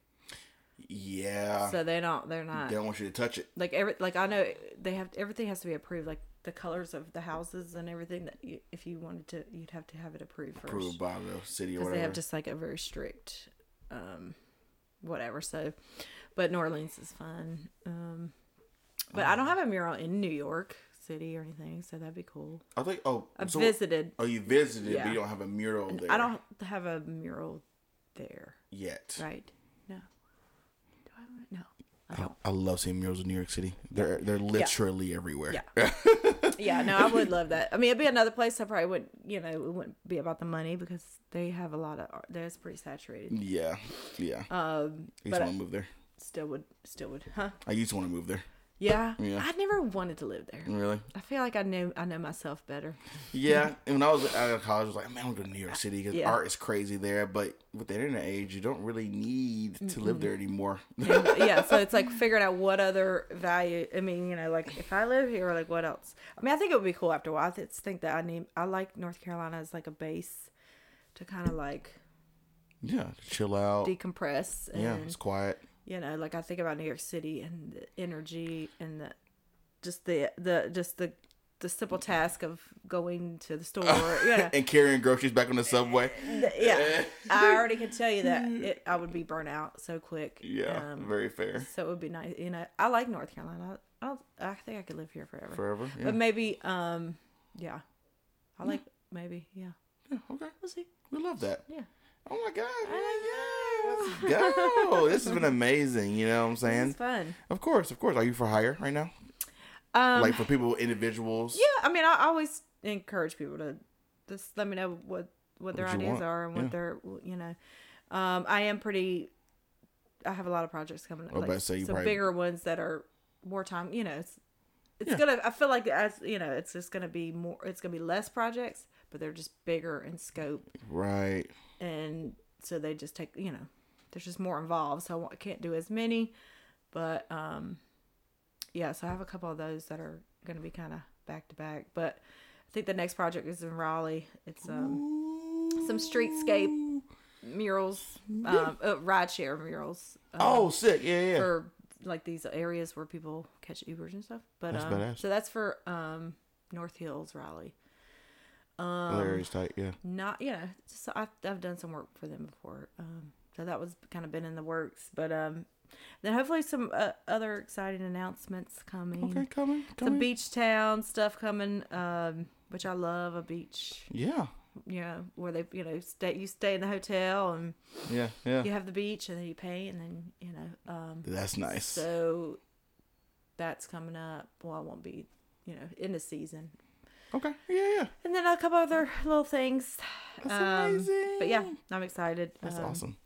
yeah, so they don't they're not they don't want you to touch it. like every like I know they have everything has to be approved, like the colors of the houses and everything that you, if you wanted to, you'd have to have it approved first. Approved by the city or because they have just like a very strict um whatever so but new orleans is fun. Um but i don't have a mural in new york city or anything so that'd be cool I think. Oh, i've so- visited Oh, you visited, Yeah. but you don't have a mural there. i don't have a mural there yet. right no do i no i don't I love seeing murals in New York City. They're they're literally everywhere. Yeah. yeah no i would love that i mean it'd be another place i probably wouldn't you know it wouldn't be about the money because they have a lot of art there's pretty saturated yeah, yeah. um I used to want to move there. still would still would huh I used to want to move there. Yeah. Yeah. I never wanted to live there. Really? I feel like I know I know myself better. Yeah. And when I was out of college, I was like, man, I'm going to New York City because Yeah. art is crazy there. But with the internet age, you don't really need to live there anymore. And, yeah, so it's like figuring out what other value. I mean, you know, like if I live here, like what else? I mean, I think it would be cool after a while. I think that I need. I like North Carolina as like a base to kind of like yeah, chill out. decompress. And, yeah, it's quiet. You know, like I think about New York City and the energy and the just the the just the the simple task of going to the store. yeah. and carrying groceries back on the subway. yeah, I already can tell you that it, I would be burnt out so quick. Yeah, Um, very fair. so it would be nice. You know, I like North Carolina. I, I, I think I could live here forever. Forever. Yeah. But maybe, um, yeah, I like maybe, yeah. yeah. Okay. We'll see. We love that. Yeah. Oh my God. I yeah, let's go. this has been amazing. You know what I'm saying? It's fun. Of course, of course. Are you for hire right now? Um, like for people, individuals? yeah. I mean, I always encourage people to just let me know what what their What ideas want, are and what yeah. their you know. Um, I am pretty. I have a lot of projects coming. up, to some probably- bigger ones that are more time. You know, it's it's Yeah. gonna. I feel like as you know, it's just gonna be more. It's gonna be less projects, but they're just bigger in scope, Right. and so they just take. You know, there's just more involved, so I can't do as many. But um, yeah, so I have a couple of those that are gonna be kind of back to back. But I think the next project is in Raleigh. It's um some streetscape murals, um, uh, rideshare murals. Um, Oh, sick. Yeah, yeah. for like these areas where people catch Ubers and stuff. But That's um, so that's for um North Hills Raleigh. Um, Hilarious tight. Yeah. not yeah. just, I've I've done some work for them before. Um, so that was kind of been in the works. But um, then hopefully some uh, other exciting announcements coming. Okay, coming. Some beach town stuff coming. Um, which I love a beach. Yeah. You know where they you know stay you stay in the hotel and Yeah. Yeah. you have the beach and then you pay and then you know um That's nice. so that's coming up. Well, I won't be, you know, in the season. okay. Yeah, yeah. And then a couple other little things. That's Um, amazing. But yeah, I'm excited. That's Um, awesome.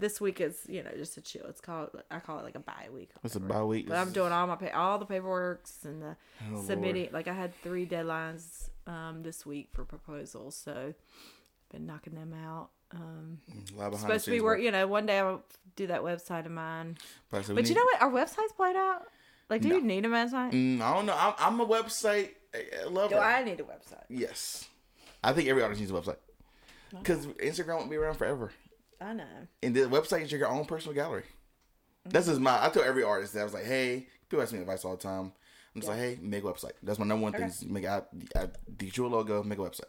This week is, you know, just a chill. It's called, I call it like a bye week. It's a bye week. But I'm doing all my pay, all the paperworks and the Oh, Lord. submitting. Like I had three deadlines um, this week for proposals, so been knocking them out. Um, A lot supposed to be work. You know, one day I'll do that website of mine. But, we But you know what? Our website's played out. Like, do No. you need a website? Mm, I don't know. I'm, I'm a website uh, lover. Do I need a website? Yes. I think every artist needs a website. Because Instagram won't be around forever. I know. And the website is your own personal gallery. That's just my. I tell every artist that I was like, hey, people ask me advice all the time. I'm just like, hey, make a website. That's my number one thing. Okay. Is make I, I get you a logo, make a website.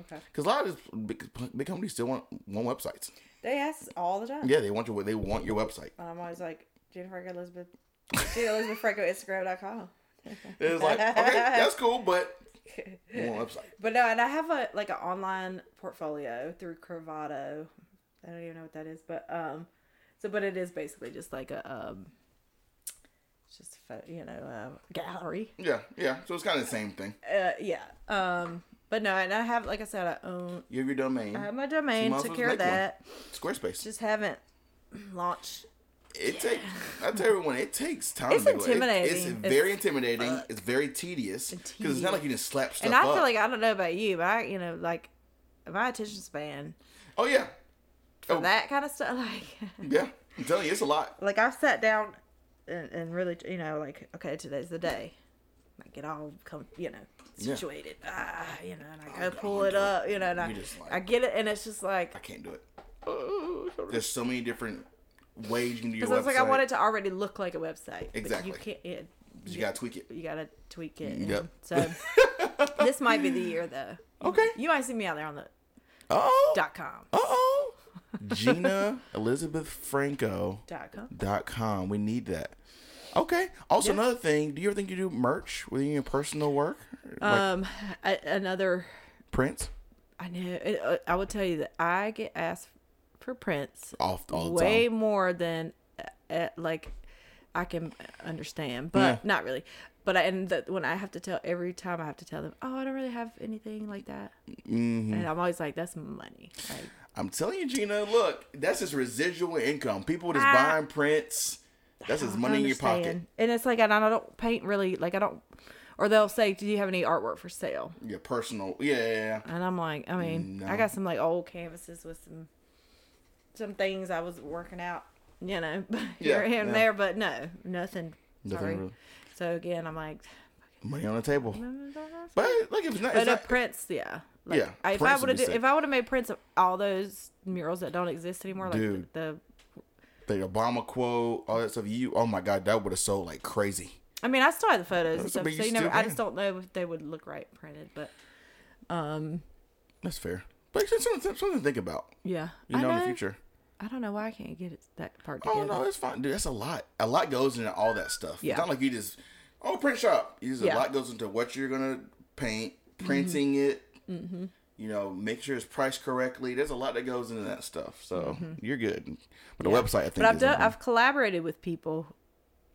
Okay. Because a lot of these big, big companies still want want websites. They ask all the time. Yeah, they want your they want your website. And I'm always like, Jennifer Elizabeth, Jennifer Elizabeth Franco, Instagram.com. It's like okay, that's cool, but a website. But no, and I have a like an online portfolio through Curvado. I don't even know what that is, but um, so but it is basically just like a um, just you know uh, gallery. Yeah, yeah. So it's kind of the same thing. Uh, yeah. Um, but no, and I have like I said, I own. You have your domain. I have my domain. Took care of make one. that. Squarespace. Just haven't launched. It takes. I tell everyone, it takes time. It's one. It- intimidating. it's It's very intimidating. It's very tedious because it's not like you just slap stuff And I up. feel like I don't know about you, but I, you know, like my attention span oh yeah, Oh. that kind of stuff, like, yeah. I'm telling you, it's a lot. like I've sat down and, and really, you know, like, okay, today's the day. I get all come, you know, Yeah. situated. Ah, you know, and I Oh, go no, pull it do it. up, you know, and I, just like- I get it, and it's just like, I can't do it. There's so many different ways you can do your because website. it's like I want it to already look like a website. Exactly. You can't. It, But you gotta tweak it. you gotta tweak it. Yep. and So this might be the year, though. Okay. You might see me out there on the Oh. dot com. Uh oh. Gina Elizabeth Franco Dot com. dot com. We need that. Okay. Also, Yeah. another thing. Do you ever think you do merch within your personal work, like Um, a, another. prints? I know. Uh, I will tell you that I get asked for prints Off all the way time. more than uh, uh, like I can understand, but Yeah. not really. But I, and the, when I have to tell every time I have to tell them, oh, I don't really have anything like that, hmm and I'm always like, that's money. Like, I'm telling you, Gina. Look, that's just residual income. People just Ah. buying prints. That's just I money in your pocket. And it's like, and I don't paint really, like, I don't, or they'll say, do you have any artwork for sale? Your personal. Yeah, yeah, yeah. And I'm like, I mean, No. I got some like old canvases with some, some things I was working out, you know, here Yeah, and yeah. there, but no, nothing. Nothing Sorry. really. So again, I'm like, Money on the table. but But like, if it's not, it's a not prints, yeah. Like, Yeah, I- if prints I would have, if I would have made prints of all those murals that don't exist anymore, like Dude. the, the Obama quote, all that stuff. You, oh my God, that would have sold like crazy. I mean, I still have the photos and stuff, so you know, still I just don't know if they would look right printed, but um, That's fair. But it's something, something to think about. yeah, You know, know. in the future. I don't know why I can't get it that part Oh no, it's fine, dude. That's a lot. A lot goes into all that stuff. Yeah. It's not like you just oh print shop. Just, Yeah. A lot goes into what you're gonna paint, mm-hmm. printing it. Mm-hmm. You know, make sure it's priced correctly. There's a lot that goes into that stuff. So mm-hmm. you're good. But the website, I think, But I've done. I've collaborated with people,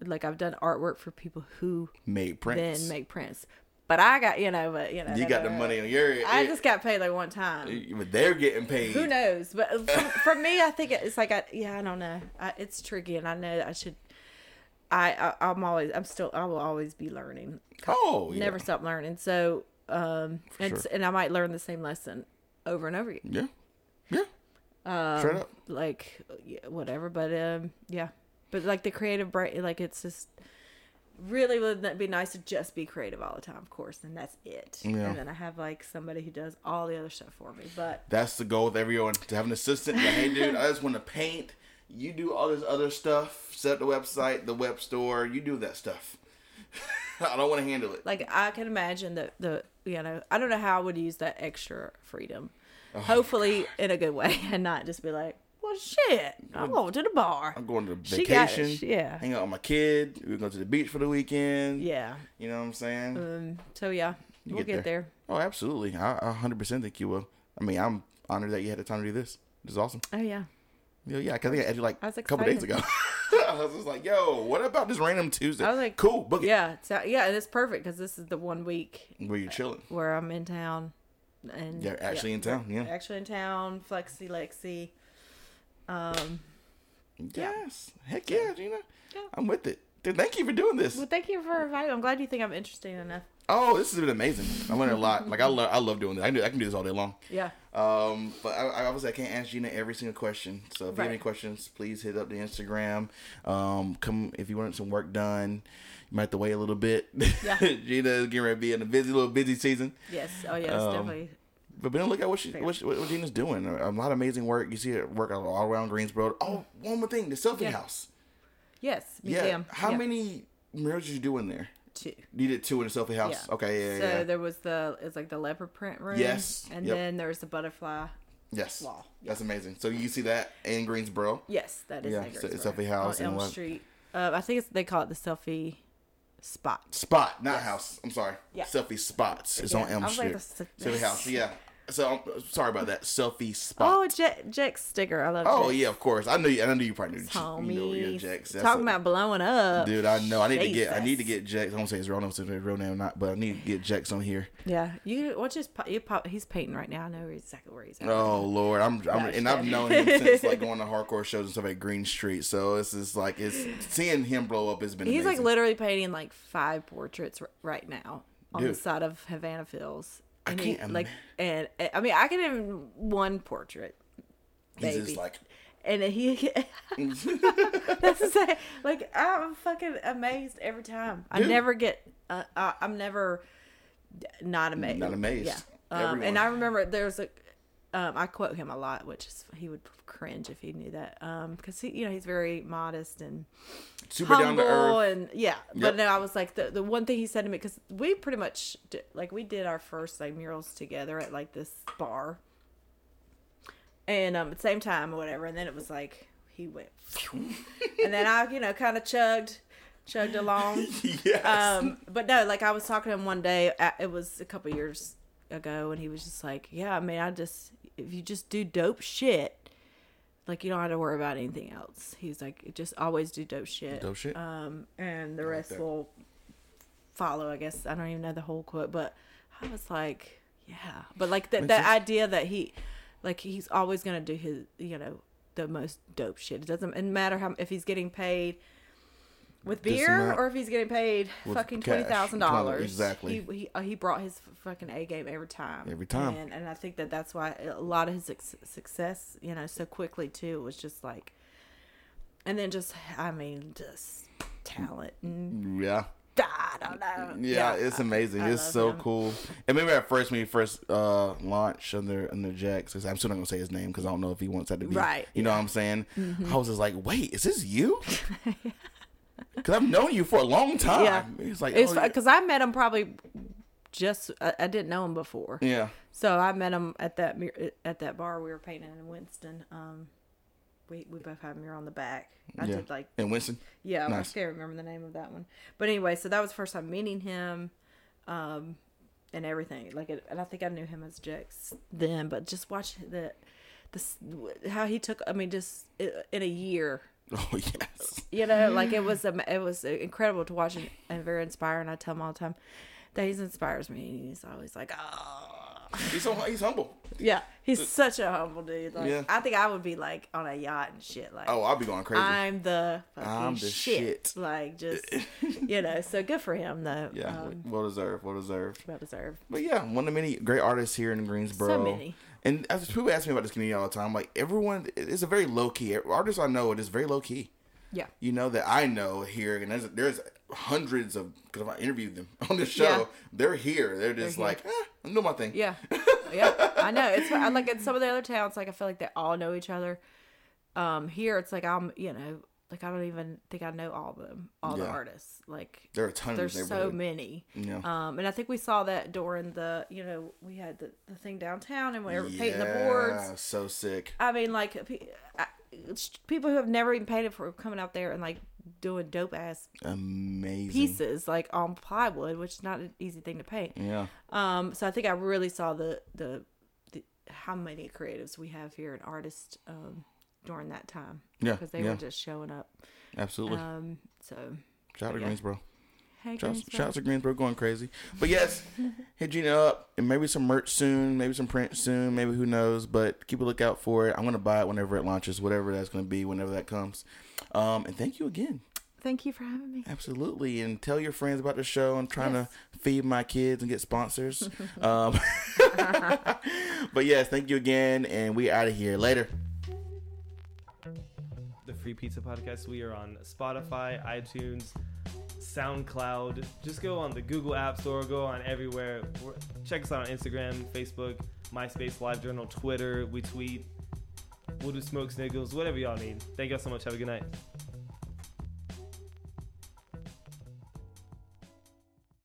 like I've done artwork for people who made prints. then make prints. But I got you know, but you know, you got the money on your. I just got paid like one time. But they're getting paid. Who knows? But uh, for, for me, I think it's like I yeah, I don't know. I, it's tricky, and I know I should. I, I I'm always I'm still I will always be learning. Oh, yeah. Never stop learning. So um, and sure. and I might learn the same lesson over and over again. Yeah. Yeah. Um, Straight up. like yeah, whatever but um yeah but like the creative brain like it's just really would be nice to just be creative all the time of course and that's it Yeah. and then i have like somebody who does all the other stuff for me but That's the goal with everyone to have an assistant. Like, hey, dude, I just want to paint. You do all this other stuff. Set up the website, the web store. You do that stuff. I don't want to handle it. like i can imagine that the you know i don't know how i would use that extra freedom Oh, hopefully in a good way and not just be like well shit i'm going to the bar I'm going to She got vacation. yeah. Hang out with my kid. We're going to the beach for the weekend. yeah You know what I'm saying? um so yeah we'll get get, there. Oh, absolutely. I, I 100% think you will. I mean, I'm honored that you had the time to do this. This is awesome. oh yeah Yeah, yeah. I think I edited like a couple days ago. I was just like, yo, what about this random Tuesday? I was like, cool, book it. yeah yeah and it's perfect because this is the one week Where you're chilling. where I'm in town, and Yeah, actually in town, yeah. actually in town, Flexi Lexi. Um, Yes. Heck yeah, Gina. Yeah. I'm with it. Dude, thank you for doing this. well, thank you for inviting. I'm glad you think I'm interesting enough. Oh, this has been amazing. I learned a lot. Like I love, I love doing this. I can do, I can do this all day long. Yeah, Um, but I, I obviously I can't ask Gina every single question. So if you have any questions, please hit up the Instagram. Um, come if you want some work done. You might have to wait a little bit. Yeah. Gina is getting ready to be in a busy little busy season. yes, oh yes, Um, definitely. But then look at what she what, she- what Gina's doing. A lot of amazing work. You see her work all all around Greensboro. Oh, one more thing, the selfie Yeah. house. Yes, museum. Yeah. How yeah. many murals did you do in there? Two. You did two in the selfie house. Yeah. Okay, yeah, yeah, so there was the it's like the leopard print room. Yes, and yep. then there's the butterfly. Yes, wall. that's amazing. So you see that in Greensboro. Yes, that is Yeah, so selfie house on Elm what? Street. Uh, I think it's they call it the selfie spot. Spot, not house. I'm sorry. Yeah. Selfie spots. It's Yeah, on Elm I was like, Street. the selfie house. Yeah. So I'm sorry about that selfie spot. Oh, Jack, Jack Sticker. I love. Oh Jack. yeah, of course. I knew. You, I knew you probably knew. Homie. You know, yeah, Jex. That's Talking a- about blowing up. Dude, I know. I need to get. I need to get Jex. I don't say his real name, say his real name or not, but I need to get Jex on here. Yeah, you watch his. You pop, he's painting right now. I know exactly where he's at. Oh Lord, I'm. I'm Gosh, and I've known him since like going to hardcore shows and stuff at Green Street. So it's just like it's seeing him blow up has been. He's like literally painting like five portraits r- right now on the side of Havana Fields. I And he, can't like, and uh, I mean, I can even one portrait, He's baby. like. and he. that's the same. Like I'm fucking amazed every time. I never get. Uh, I, I'm never not amazed. Not amazed. Yeah. Um, and I remember there's a. Um, I quote him a lot, which is he would cringe if he knew that. Um, because he, you know, he's very modest and Super down to humble earth. and yeah. Yep. But no, I was like the the one thing he said to me because we pretty much did, like we did our first like murals together at like this bar, and um at the same time or whatever, and then it was like he went, and then I you know kind of chugged, chugged along. yes. Um, but no, like I was talking to him one day. It was a couple years ago, and he was just like, "Yeah, I mean, I just if you just do dope shit, like you don't have to worry about anything else." He's like, "Just always do dope shit." Dope shit. Um, and the rest that. will follow. I guess I don't even know the whole quote, but I was like, "Yeah," but like the Makes the sense. idea that he, like, he's always gonna do his, you know, the most dope shit. It doesn't matter how if he's getting paid with beer or if he's getting paid fucking twenty thousand dollars. Exactly. He he, uh, he brought his fucking A game every time. Every time. And and I think that that's why a lot of his success, you know, so quickly too was just like, and then just I mean just talent yeah. I don't know. Yeah, it's amazing. I it's love so him. cool. And maybe at first when he first uh launched under under Jax, I'm still not gonna say his name because I don't know if he wants that to be Right, You know what I'm saying? I was just like, wait, is this you? Because I've known you for a long time. Yeah. It's like, It's oh, because I met him probably just I, I didn't know him before. yeah. So I met him at that at that bar we were painting in Winston. Um, we we both had a mirror on the back. I yeah. did like and Winston. yeah, I can't remember the name of that one. But anyway, so that was the first time meeting him, um, and everything. Like, it, and I think I knew him as Jex then, but just watch the this how he took. I mean, just in a year. Oh yes. You know, like it was a, it was incredible to watch and, and very inspiring. I tell him all the time that he inspires me. He's always like, oh, He's so he's humble. yeah, he's such a humble dude. Like, Yeah. I think I would be like on a yacht and shit. Like, Oh, I'll be going crazy. I'm the I'm the shit. shit. Like, just you know, so good for him though. yeah, um, well deserved. Well deserved. well deserved. But yeah, one of the many great artists here in Greensboro. So many. And as people ask me about this community all the time, like everyone, it's a very low key. Artists I know, it is very low key. Yeah, You know that I know here, and there's there's hundreds of because I interviewed them on the show. Yeah. They're here. They're just here. like, eh, I'm doing my thing. yeah, yeah. I know. It's I like in some of the other towns. Like I feel like they all know each other. Um, here it's like I'm, you know, like I don't even think I know all of them, all the artists. Like There are tons. there's so many. Yeah. Um, and I think we saw that during the, you know, we had the, the thing downtown and we were painting the boards. Yeah, so sick. I mean, like I- people who have never even painted for coming out there and like doing dope ass Amazing. pieces like on plywood, which is not an easy thing to paint. Yeah. Um, so I think I really saw the the, the how many creatives we have here and artists um, during that time. Yeah, because they yeah. were just showing up. Absolutely. Um, so Shout out to yeah. Greensboro. hey, Shout, Greensboro. shout out to Greensboro going crazy. But yes, hit Gina up and maybe some merch soon, maybe some print soon, maybe who knows. But keep a lookout for it. I'm gonna buy it whenever it launches, whatever that's gonna be, whenever that comes. Um, and thank you again. Thank you for having me. Absolutely, and tell your friends about the show. I'm trying Yes. to feed my kids and get sponsors. um, but yes, thank you again, and we out of here later. The Free Pizza Podcast. We are on Spotify, iTunes, SoundCloud. Just go on the Google App Store, go on everywhere. Check us out on Instagram, Facebook, MySpace, LiveJournal, Twitter. We tweet. We'll do smoke signals, whatever y'all need. Thank y'all so much. Have a good night.